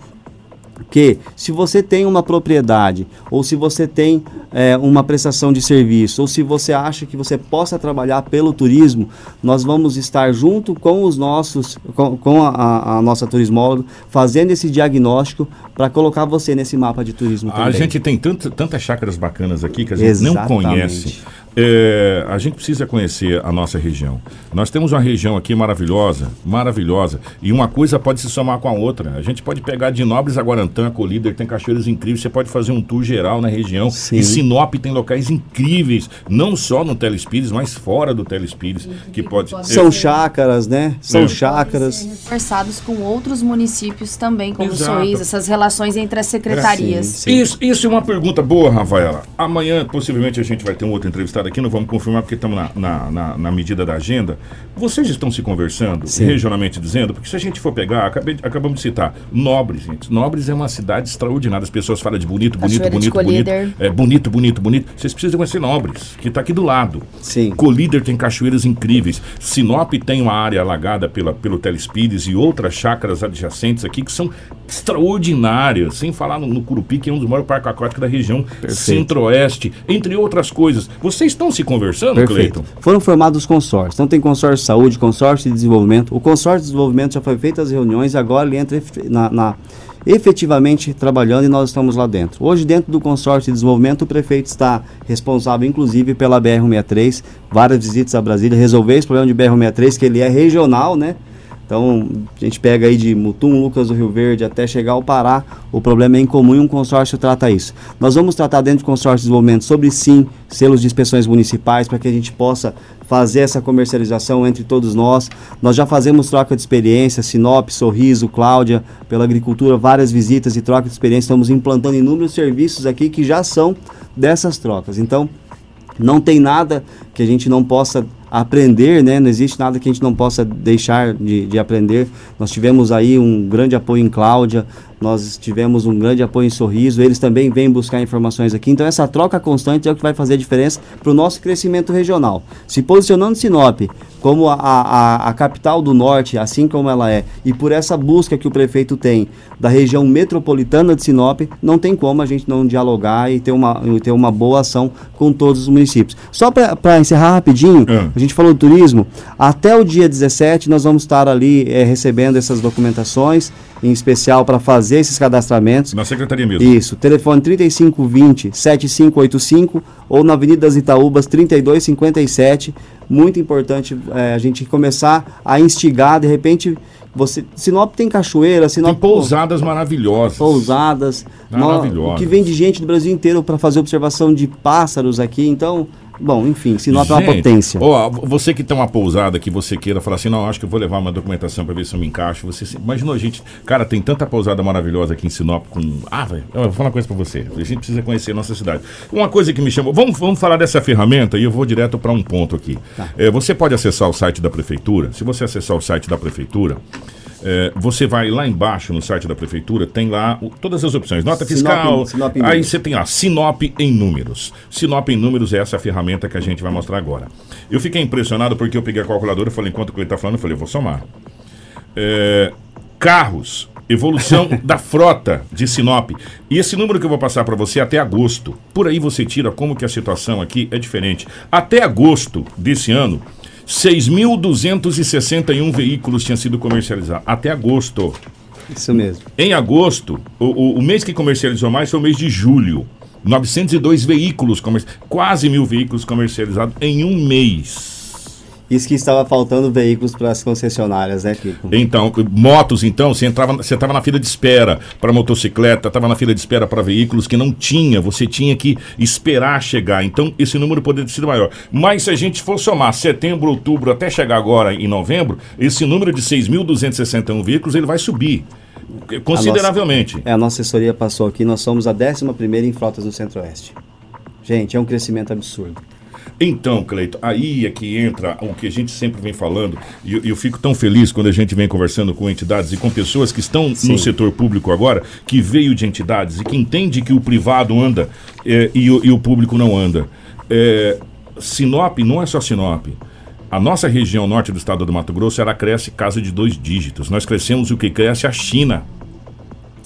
Que se você tem uma propriedade, ou se você tem é, uma prestação de serviço, ou se você acha que você possa trabalhar pelo turismo, nós vamos estar junto com os nossos, com, com a, a- nossa turismóloga, fazendo esse diagnóstico para colocar você nesse mapa de turismo também. A gente tem tanto, tantas chácaras bacanas aqui que a gente não Exatamente. conhece. É, a gente precisa conhecer a nossa região. Nós temos uma região aqui maravilhosa, maravilhosa, e uma coisa pode se somar com a outra. A gente pode pegar de Nobres a Guarantã, Colíder, tem cachoeiras incríveis, você pode fazer um tour geral na região. E Sinop tem locais incríveis, não só no Telespires, mas fora do Telespires, que pode... São chácaras, né? São É. chácaras. Reforçados com outros municípios também, como Exato. Sorriso, essas relações entre as secretarias. Isso, isso é uma pergunta boa, Rafaela. Amanhã, possivelmente, a gente vai ter um outro entrevistado aqui, não vamos confirmar porque estamos na, na, na, na medida da agenda. Vocês estão se conversando, Sim. regionalmente dizendo, porque se a gente for pegar, acabei, acabamos de citar, Nobres, gente. Nobres é uma cidade extraordinária. As pessoas falam de bonito, bonito, de bonito, bonito. Colíder. É bonito, bonito, bonito. Vocês precisam conhecer Nobres, que está aqui do lado. Sim. Colíder tem cachoeiras incríveis. Sinop tem uma área alagada pela, pelo Telespires e outras chácaras adjacentes aqui que são extraordinárias. Sem falar no, no Curupi, que é um dos maiores parques aquáticos da região centro-oeste, entre outras coisas. Vocês estão se conversando, Perfeito. Cleiton? Foram formados consórcios. Então tem consórcio de saúde, consórcio de desenvolvimento. O consórcio de desenvolvimento já foi feito as reuniões e agora ele entra na, na- efetivamente trabalhando e nós estamos lá dentro. Hoje, dentro do consórcio de desenvolvimento, o prefeito está responsável, inclusive, pela BR-163, várias visitas a Brasília, resolver esse problema de BR-163, que ele é regional, né? Então, a gente pega aí de Mutum, Lucas do Rio Verde até chegar ao Pará, o problema é em comum e um consórcio trata isso. Nós vamos tratar dentro do consórcio de desenvolvimento sobre sim selos de inspeções municipais para que a gente possa fazer essa comercialização entre todos nós. Nós já fazemos troca de experiência, Sinop, Sorriso, Cláudia, pela agricultura, várias visitas e troca de experiência. Estamos implantando inúmeros serviços aqui que já são dessas trocas. Então, não tem nada que a gente não possa aprender, né? Não existe nada que a gente não possa deixar de, de aprender. Nós tivemos aí um grande apoio em Cláudia, nós tivemos um grande apoio em Sorriso, eles também vêm buscar informações aqui. Então essa troca constante é o que vai fazer a diferença para o nosso crescimento regional. Se posicionando Sinop como a, a, a capital do norte, assim como ela é, e por essa busca que o prefeito tem da região metropolitana de Sinop, não tem como a gente não dialogar e ter uma, e ter uma boa ação com todos os municípios. Só para encerrar rapidinho, a gente falou do turismo, até o dia 17 nós vamos estar ali eh, recebendo essas documentações, em especial para fazer esses cadastramentos. Na secretaria mesmo. Isso, telefone 3520 7585 ou na Avenida das Itaúbas 3257. Muito importante eh, a gente começar a instigar, de repente, você, Sinop tem cachoeira, Sinop Tem pousadas maravilhosas. pousadas. Maravilhosas. O que vem de gente do Brasil inteiro para fazer observação de pássaros aqui. Então, bom, enfim, Sinop é uma potência. Ó, você que tem uma pousada que você queira falar assim, não, acho que eu vou levar uma documentação para ver se eu me encaixo. Você imaginou a gente, cara, tem tanta pousada maravilhosa aqui em Sinop com, ah, velho, eu vou falar uma coisa para você. A gente precisa conhecer a nossa cidade. Uma coisa que me chamou, vamos, vamos falar dessa ferramenta e eu vou direto para um ponto aqui. É, você pode acessar o site da prefeitura. Se você acessar o site da prefeitura, é, você vai lá embaixo no site da prefeitura, tem lá o- todas as opções, nota Sinop- fiscal. Sinop em aí você tem ó, Sinop em números. Sinop em números é essa ferramenta que a gente vai mostrar agora. Eu fiquei impressionado porque eu peguei a calculadora e falei, enquanto ele está falando, eu falei, eu vou somar. É, carros, evolução da frota de Sinop. E esse número que eu vou passar para você é até agosto. Por aí você tira como que a situação aqui é diferente. Até agosto desse ano, 6.261 veículos tinham sido comercializados. Até agosto. Isso mesmo. Em agosto, o, o- o mês que comercializou mais foi o mês de julho. 902 veículos, quase mil veículos comercializados em um mês. Isso que estava faltando veículos para as concessionárias, né, Kiko? Então, motos, então, você entrava, você estava na fila de espera para motocicleta, estava na fila de espera para veículos que não tinha, você tinha que esperar chegar. Então, esse número poderia ter sido maior. Mas se a gente for somar setembro, outubro, até chegar agora em novembro, esse número de 6.261 veículos ele vai subir consideravelmente. A nossa, é, a nossa assessoria passou aqui, nós somos a 11 primeira em frotas do Centro-Oeste. Gente, é um crescimento absurdo. Então, Cleito, aí é que entra o que a gente sempre vem falando, e eu, eu fico tão feliz quando a gente vem conversando com entidades e com pessoas que estão Sim. no setor público agora, que veio de entidades e que entende que o privado anda é, e, o, e o público não anda. É, Sinop não é só Sinop. A nossa região norte do estado do Mato Grosso, ela cresce casa de dois dígitos. Nós crescemos o que cresce a China.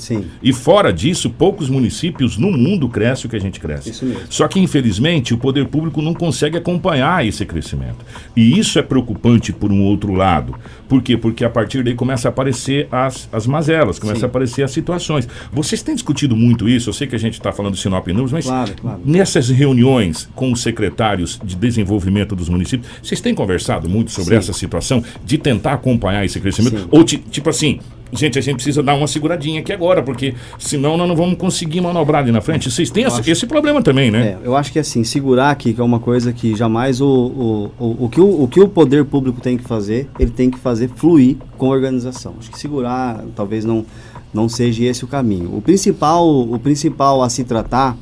Sim. E fora disso, poucos municípios no mundo crescem o que a gente cresce. Isso mesmo. Só que, infelizmente, o poder público não consegue acompanhar esse crescimento. E isso é preocupante por um outro lado. Por quê? Porque a partir daí começa a aparecer as, as mazelas, começa Sim. a aparecer as situações. Vocês têm discutido muito isso, eu sei que a gente está falando de Sinop em números, mas Claro, claro. nessas reuniões com os secretários de desenvolvimento dos municípios, vocês têm conversado muito sobre Sim. essa situação de tentar acompanhar esse crescimento? Ou ti- tipo assim, gente, a gente precisa dar uma seguradinha aqui agora, porque senão nós não vamos conseguir manobrar ali na frente. Vocês têm esse, acho- esse problema também, né? É, eu acho que assim, segurar aqui, que é uma coisa que jamais o, o, o, o, que o, o que o poder público tem que fazer, ele tem que fazer fluir com a organização. Acho que segurar talvez não, não seja esse o caminho. O principal, o principal a se tratar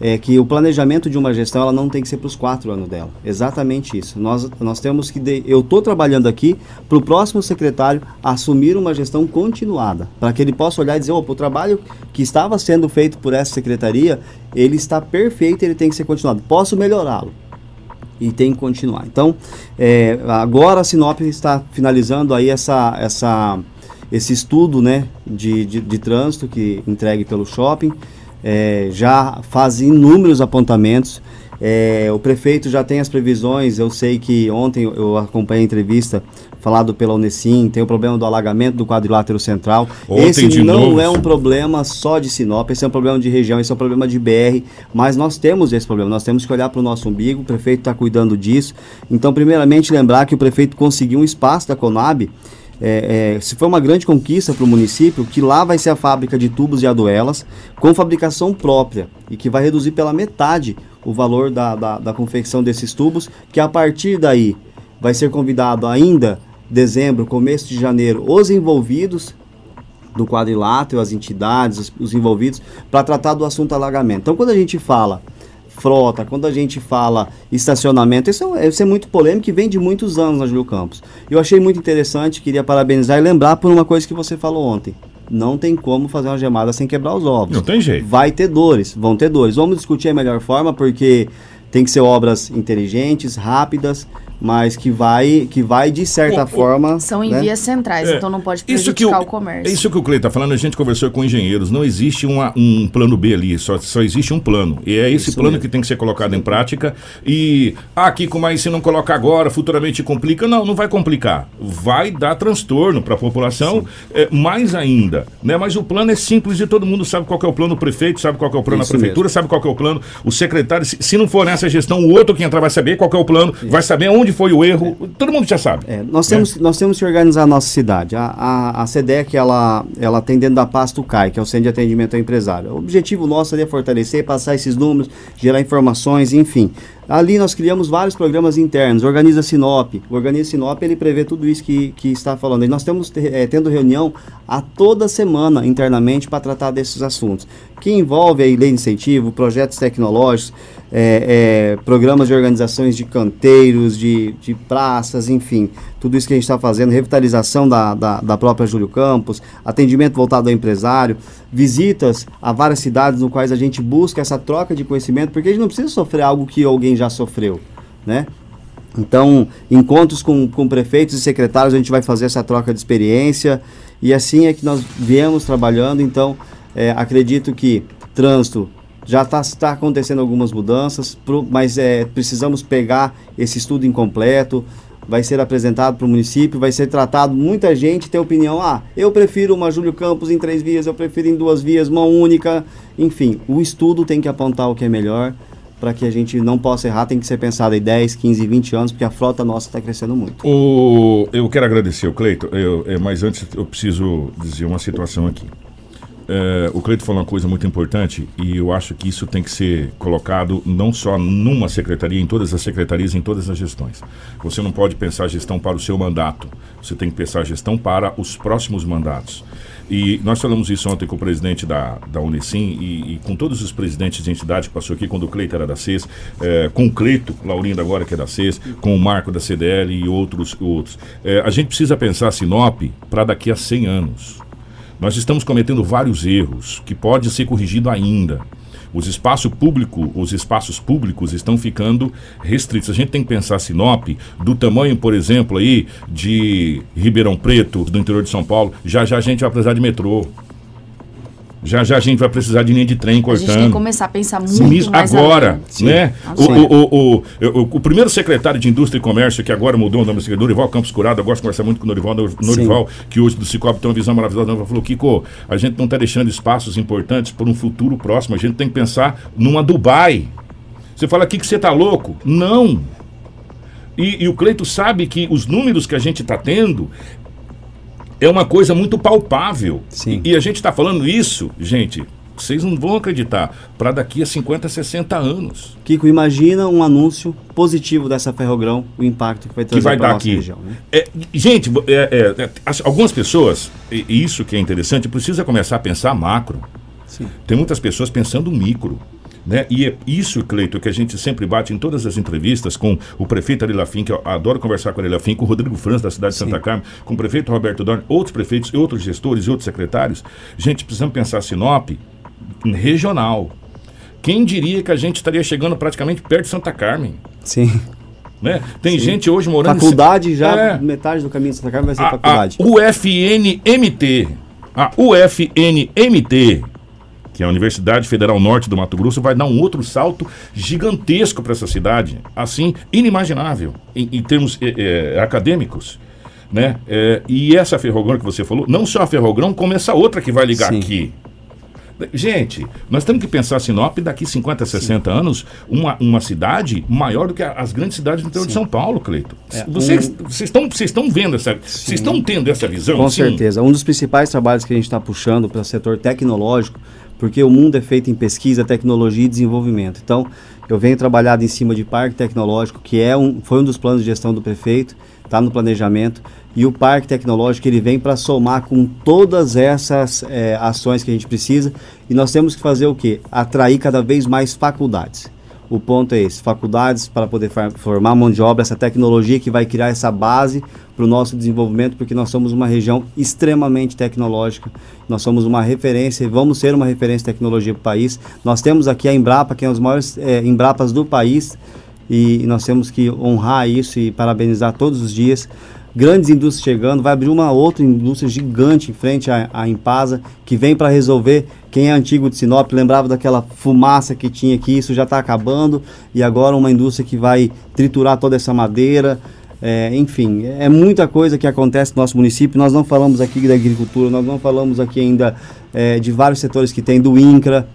é que o planejamento de uma gestão ela não tem que ser para os quatro anos dela. Exatamente isso. Nós, nós temos que. De, eu estou trabalhando aqui para o próximo secretário assumir uma gestão continuada, para que ele possa olhar e dizer: opa, o trabalho que estava sendo feito por essa secretaria, ele está perfeito, ele tem que ser continuado. Posso melhorá-lo e tem que continuar. Então, é, agora a Sinop está finalizando aí essa, essa, esse estudo né, de, de, de trânsito que entregue pelo shopping, é, já faz inúmeros apontamentos. É, o prefeito já tem as previsões, eu sei que ontem eu acompanhei a entrevista falado pela Unesim, tem o problema do alagamento do quadrilátero central. Ontem esse não novo. é um problema só de Sinop, esse é um problema de região, esse é um problema de BR, mas nós temos esse problema, nós temos que olhar para o nosso umbigo, o prefeito está cuidando disso. Então, primeiramente, lembrar que o prefeito conseguiu um espaço da Conab, é, é, se foi uma grande conquista para o município, que lá vai ser a fábrica de tubos e aduelas, com fabricação própria, e que vai reduzir pela metade o valor da, da, da confecção desses tubos, que a partir daí vai ser convidado ainda dezembro, começo de janeiro, os envolvidos do quadrilátero, as entidades, os, os envolvidos, para tratar do assunto alagamento. Então, quando a gente fala frota, quando a gente fala estacionamento, isso é, isso é muito polêmico e vem de muitos anos na Júlio Campos. Eu achei muito interessante, queria parabenizar e lembrar por uma coisa que você falou ontem. Não tem como fazer uma gemada sem quebrar os ovos. Não tem jeito. Vai ter dores, vão ter dores. Vamos discutir a melhor forma, porque tem que ser obras inteligentes, rápidas, mas que vai, que vai de certa o, forma. São em né? vias centrais, é, então não pode prejudicar isso que o, o comércio. É isso que o Cleiton está falando, a gente conversou com engenheiros. Não existe uma, um plano B ali, só, só existe um plano. E é esse isso plano mesmo. que tem que ser colocado em prática. E ah, aqui, mas se não coloca agora, futuramente complica. Não, não vai complicar. Vai dar transtorno para a população, é, mais ainda. Né? Mas o plano é simples e todo mundo sabe qual é o plano, o prefeito sabe qual é o plano, isso a prefeitura mesmo. sabe qual é o plano, o secretário. Se, se, não for nessa gestão, o outro que entrar vai saber qual é o plano, isso. vai saber onde foi o erro, é. todo mundo já sabe. É, nós, temos, nós temos que organizar a nossa cidade. A, a, a SEDEC, ela, ela tem dentro da pasta o CAI, que é o Centro de Atendimento ao Empresário. O objetivo nosso é fortalecer, passar esses números, gerar informações, enfim. Ali nós criamos vários programas internos, Organiza Sinop. O Organiza Sinop, ele prevê tudo isso que, que está falando. E nós estamos é, tendo reunião a toda semana internamente para tratar desses assuntos, que envolve a lei de incentivo, projetos tecnológicos, é, é, programas de organizações de canteiros, de, de praças, enfim, tudo isso que a gente está fazendo, revitalização da, da, da, própria Júlio Campos, atendimento voltado ao empresário, visitas a várias cidades no quais a gente busca essa troca de conhecimento, porque a gente não precisa sofrer algo que alguém já sofreu, né? Então, encontros com, com prefeitos e secretários, a gente vai fazer essa troca de experiência e assim é que nós viemos trabalhando. Então, é, acredito que trânsito já está tá acontecendo algumas mudanças, pro, mas é, precisamos pegar esse estudo incompleto, vai ser apresentado para o município, vai ser tratado. Muita gente tem opinião, ah, eu prefiro uma Júlio Campos em três vias, eu prefiro em duas vias, mão única. Enfim, o estudo tem que apontar o que é melhor para que a gente não possa errar, tem que ser pensado em 10, 15, 20 anos, porque a frota nossa está crescendo muito. O, eu quero agradecer o Cleito, eu, é, mas antes eu preciso dizer uma situação aqui. É, o Cleito falou uma coisa muito importante e eu acho que isso tem que ser colocado não só numa secretaria, em todas as secretarias, em todas as gestões. Você não pode pensar a gestão para o seu mandato, você tem que pensar a gestão para os próximos mandatos. E nós falamos isso ontem com o presidente da, da Unicim e, e com todos os presidentes de entidade que passou aqui, quando o Cleito era da CES, é, com o Cleito, Laurindo agora que é da CES, com o Marco da CDL e outros. outros. É, a gente precisa pensar Sinop para daqui a 100 anos. Nós estamos cometendo vários erros que pode ser corrigido ainda. Os espaços públicos, os espaços públicos estão ficando restritos. A gente tem que pensar Sinop do tamanho, por exemplo, aí de Ribeirão Preto, do interior de São Paulo. Já já a gente vai precisar de metrô. Já já a gente vai precisar de linha de trem cortando. A gente tem que começar a pensar muito mais agora, né? O, o, o, o, primeiro secretário de Indústria e Comércio, que agora mudou o nome do Norival Campos Curado, eu gosto de conversar muito com o Norival, Norival que hoje do Cicobi tem uma visão maravilhosa, ele falou, Kiko, a gente não está deixando espaços importantes para um futuro próximo, a gente tem que pensar numa Dubai. Você fala aqui que você está louco? Não. E, e, o Cleito sabe que os números que a gente está tendo é uma coisa muito palpável. Sim. E, e a gente está falando isso, gente, vocês não vão acreditar, para daqui a 50, 60 anos. Kiko, imagina um anúncio positivo dessa Ferrogrão, o impacto que vai trazer para a nossa aqui. região. Né? É, gente, é, é, é algumas pessoas, e isso que é interessante, precisa começar a pensar macro. Sim. Tem muitas pessoas pensando micro. Né? E é isso, Cleito, que a gente sempre bate em todas as entrevistas com o prefeito Ari Lafim, que eu adoro conversar com ele Lafim, com o Rodrigo Franz, da cidade de Santa Carmen, com o prefeito Roberto Dorn, outros prefeitos, e outros gestores e outros secretários. Gente, precisamos pensar Sinop regional. Quem diria que a gente estaria chegando praticamente perto de Santa Carmen? Sim. Né? Tem Sim. gente hoje morando Faculdade já, É. metade do caminho de Santa Carmen vai ser a, faculdade. a UFNMT. A UFNMT, que é a Universidade Federal Norte do Mato Grosso, vai dar um outro salto gigantesco para essa cidade, assim, inimaginável em, em termos eh, eh, acadêmicos. Né? Eh, e essa Ferrogrão que você falou, não só a Ferrogrão, como essa outra que vai ligar Sim. aqui. Gente, nós temos que pensar Sinop daqui 50, 60 anos, uma, uma cidade maior do que a- as grandes cidades do interior de São Paulo, Cleito. É, Vocês um- vocês estão vocês estão vendo essa. Vocês estão tendo essa visão? Com Sim. certeza. Um dos principais trabalhos que a gente está puxando para o setor tecnológico, porque o mundo é feito em pesquisa, tecnologia e desenvolvimento. Então, eu venho trabalhado em cima de parque tecnológico, que é um, foi um dos planos de gestão do prefeito, está no planejamento. E o parque tecnológico ele vem para somar com todas essas eh, ações que a gente precisa. E nós temos que fazer o quê? Atrair cada vez mais faculdades. O ponto é esse: faculdades para poder formar mão de obra, essa tecnologia que vai criar essa base para o nosso desenvolvimento, porque nós somos uma região extremamente tecnológica, nós somos uma referência e vamos ser uma referência de tecnologia para o país. Nós temos aqui a Embrapa, que é um dos maiores eh, Embrapas do país, e nós temos que honrar isso e parabenizar todos os dias. Grandes indústrias chegando, vai abrir uma outra indústria gigante em frente à, à Impasa, que vem para resolver. Quem é antigo de Sinop lembrava daquela fumaça que tinha aqui, isso já está acabando, e agora uma indústria que vai triturar toda essa madeira. É, enfim, é muita coisa que acontece no nosso município. Nós não falamos aqui da agricultura, nós não falamos aqui ainda é, de vários setores que tem do INCRA,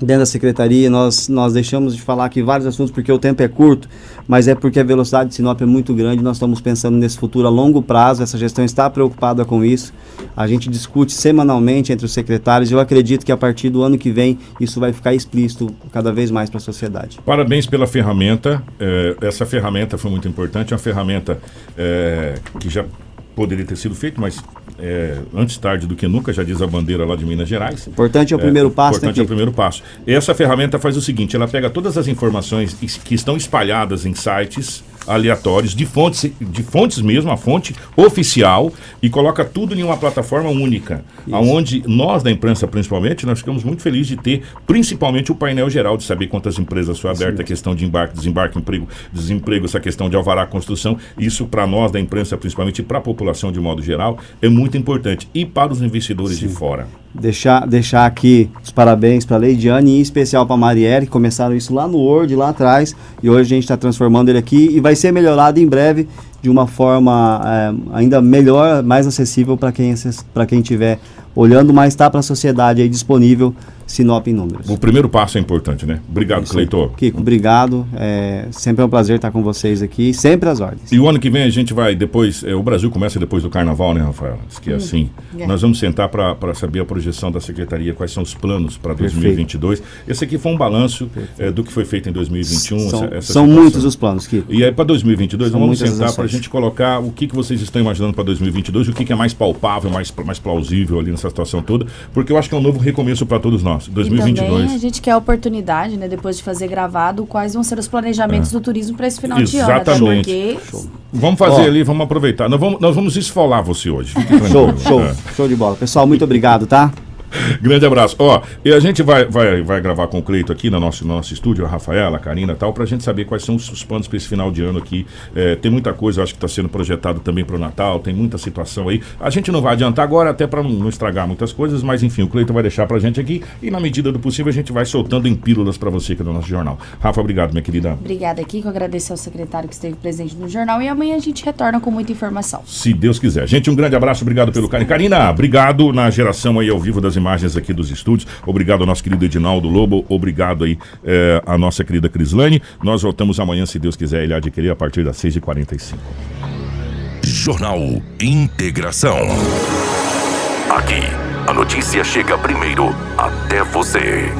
dentro da secretaria, nós, nós deixamos de falar aqui vários assuntos porque o tempo é curto, mas é porque a velocidade de Sinop é muito grande, nós estamos pensando nesse futuro a longo prazo, essa gestão está preocupada com isso, a gente discute semanalmente entre os secretários e eu acredito que a partir do ano que vem isso vai ficar explícito cada vez mais para a sociedade. Parabéns pela ferramenta. eh, essa ferramenta foi muito importante. É uma ferramenta eh, que já poderia ter sido feita, mas eh, antes tarde do que nunca, já diz a bandeira lá de Minas Gerais. Importante é o primeiro passo, Importante né, é o primeiro passo. Essa ferramenta faz o seguinte: ela pega todas as informações que estão espalhadas em sites aleatórios, de fontes, de fontes mesmo, a fonte oficial, e coloca tudo em uma plataforma única. Onde nós, da imprensa principalmente, nós ficamos muito felizes de ter, principalmente, o painel geral, de saber quantas empresas foram abertas, a questão de embarque, desembarque, emprego, desemprego, essa questão de alvará construção. Isso, para nós, da imprensa principalmente, e para a população de modo geral, é muito importante. E para os investidores de fora. Deixar, deixar aqui os parabéns para a Leidiane e em especial para a Marielle, que começaram isso lá no Word, lá atrás, e hoje a gente está transformando ele aqui e vai ser melhorado em breve de uma forma eh, ainda melhor, mais acessível para quem, para quem estiver olhando, mas está para a sociedade aí disponível Sinop em números. O primeiro passo é importante, né? Obrigado, Isso. Cleitor. Kiko, obrigado. É, sempre é um prazer estar com vocês aqui, sempre às ordens. E o ano que vem a gente vai depois. eh, o Brasil começa depois do carnaval, né, Rafael? Diz que é Hum. assim. É. Nós vamos sentar para saber a projeção da secretaria, quais são os planos para Perfeito. 2022. Esse aqui foi um balanço eh, do que foi feito em 2021. São- essa- essa são muitos os planos, Kiko. E aí, para 2022, São vamos muitas as sentar para a ações. Gente colocar o que, que vocês estão imaginando para 2022, o que, que é mais palpável, mais, mais plausível ali nessa situação toda, porque eu acho que é um novo recomeço para todos nós. E 2022. também a gente quer a oportunidade, né, depois de fazer gravado, quais vão ser os planejamentos do turismo para esse final de ano. Exatamente. porque Vamos fazer Ó. ali, vamos aproveitar. Nós vamos, nós vamos esfolar você hoje. Show, show, É. show de bola. Pessoal, muito obrigado, tá? Grande abraço. Ó, e a gente vai, vai, vai gravar com o Cleito aqui no nosso, no nosso estúdio, a Rafaela, a Karina e tal, pra gente saber quais são os, os planos para esse final de ano aqui. É, tem muita coisa, acho que está sendo projetado também para o Natal, tem muita situação aí. A gente não vai adiantar agora, até para não, não estragar muitas coisas, mas enfim, o Cleito vai deixar pra gente aqui e na medida do possível a gente vai soltando em pílulas para você aqui no nosso jornal. Rafa, obrigado, minha querida. Obrigada aqui, que eu agradeço ao secretário que esteve presente no jornal e amanhã a gente retorna com muita informação. Se Deus quiser. Gente, um grande abraço, obrigado pelo carinho. Karina, obrigado na geração aí ao vivo das imagens aqui dos estúdios. Obrigado ao nosso querido Edinaldo Lobo. Obrigado aí eh, à nossa querida Crislane. Nós voltamos amanhã, se Deus quiser, ele adquirir a partir das 6h45. Jornal Integração. Aqui, a notícia chega primeiro até você.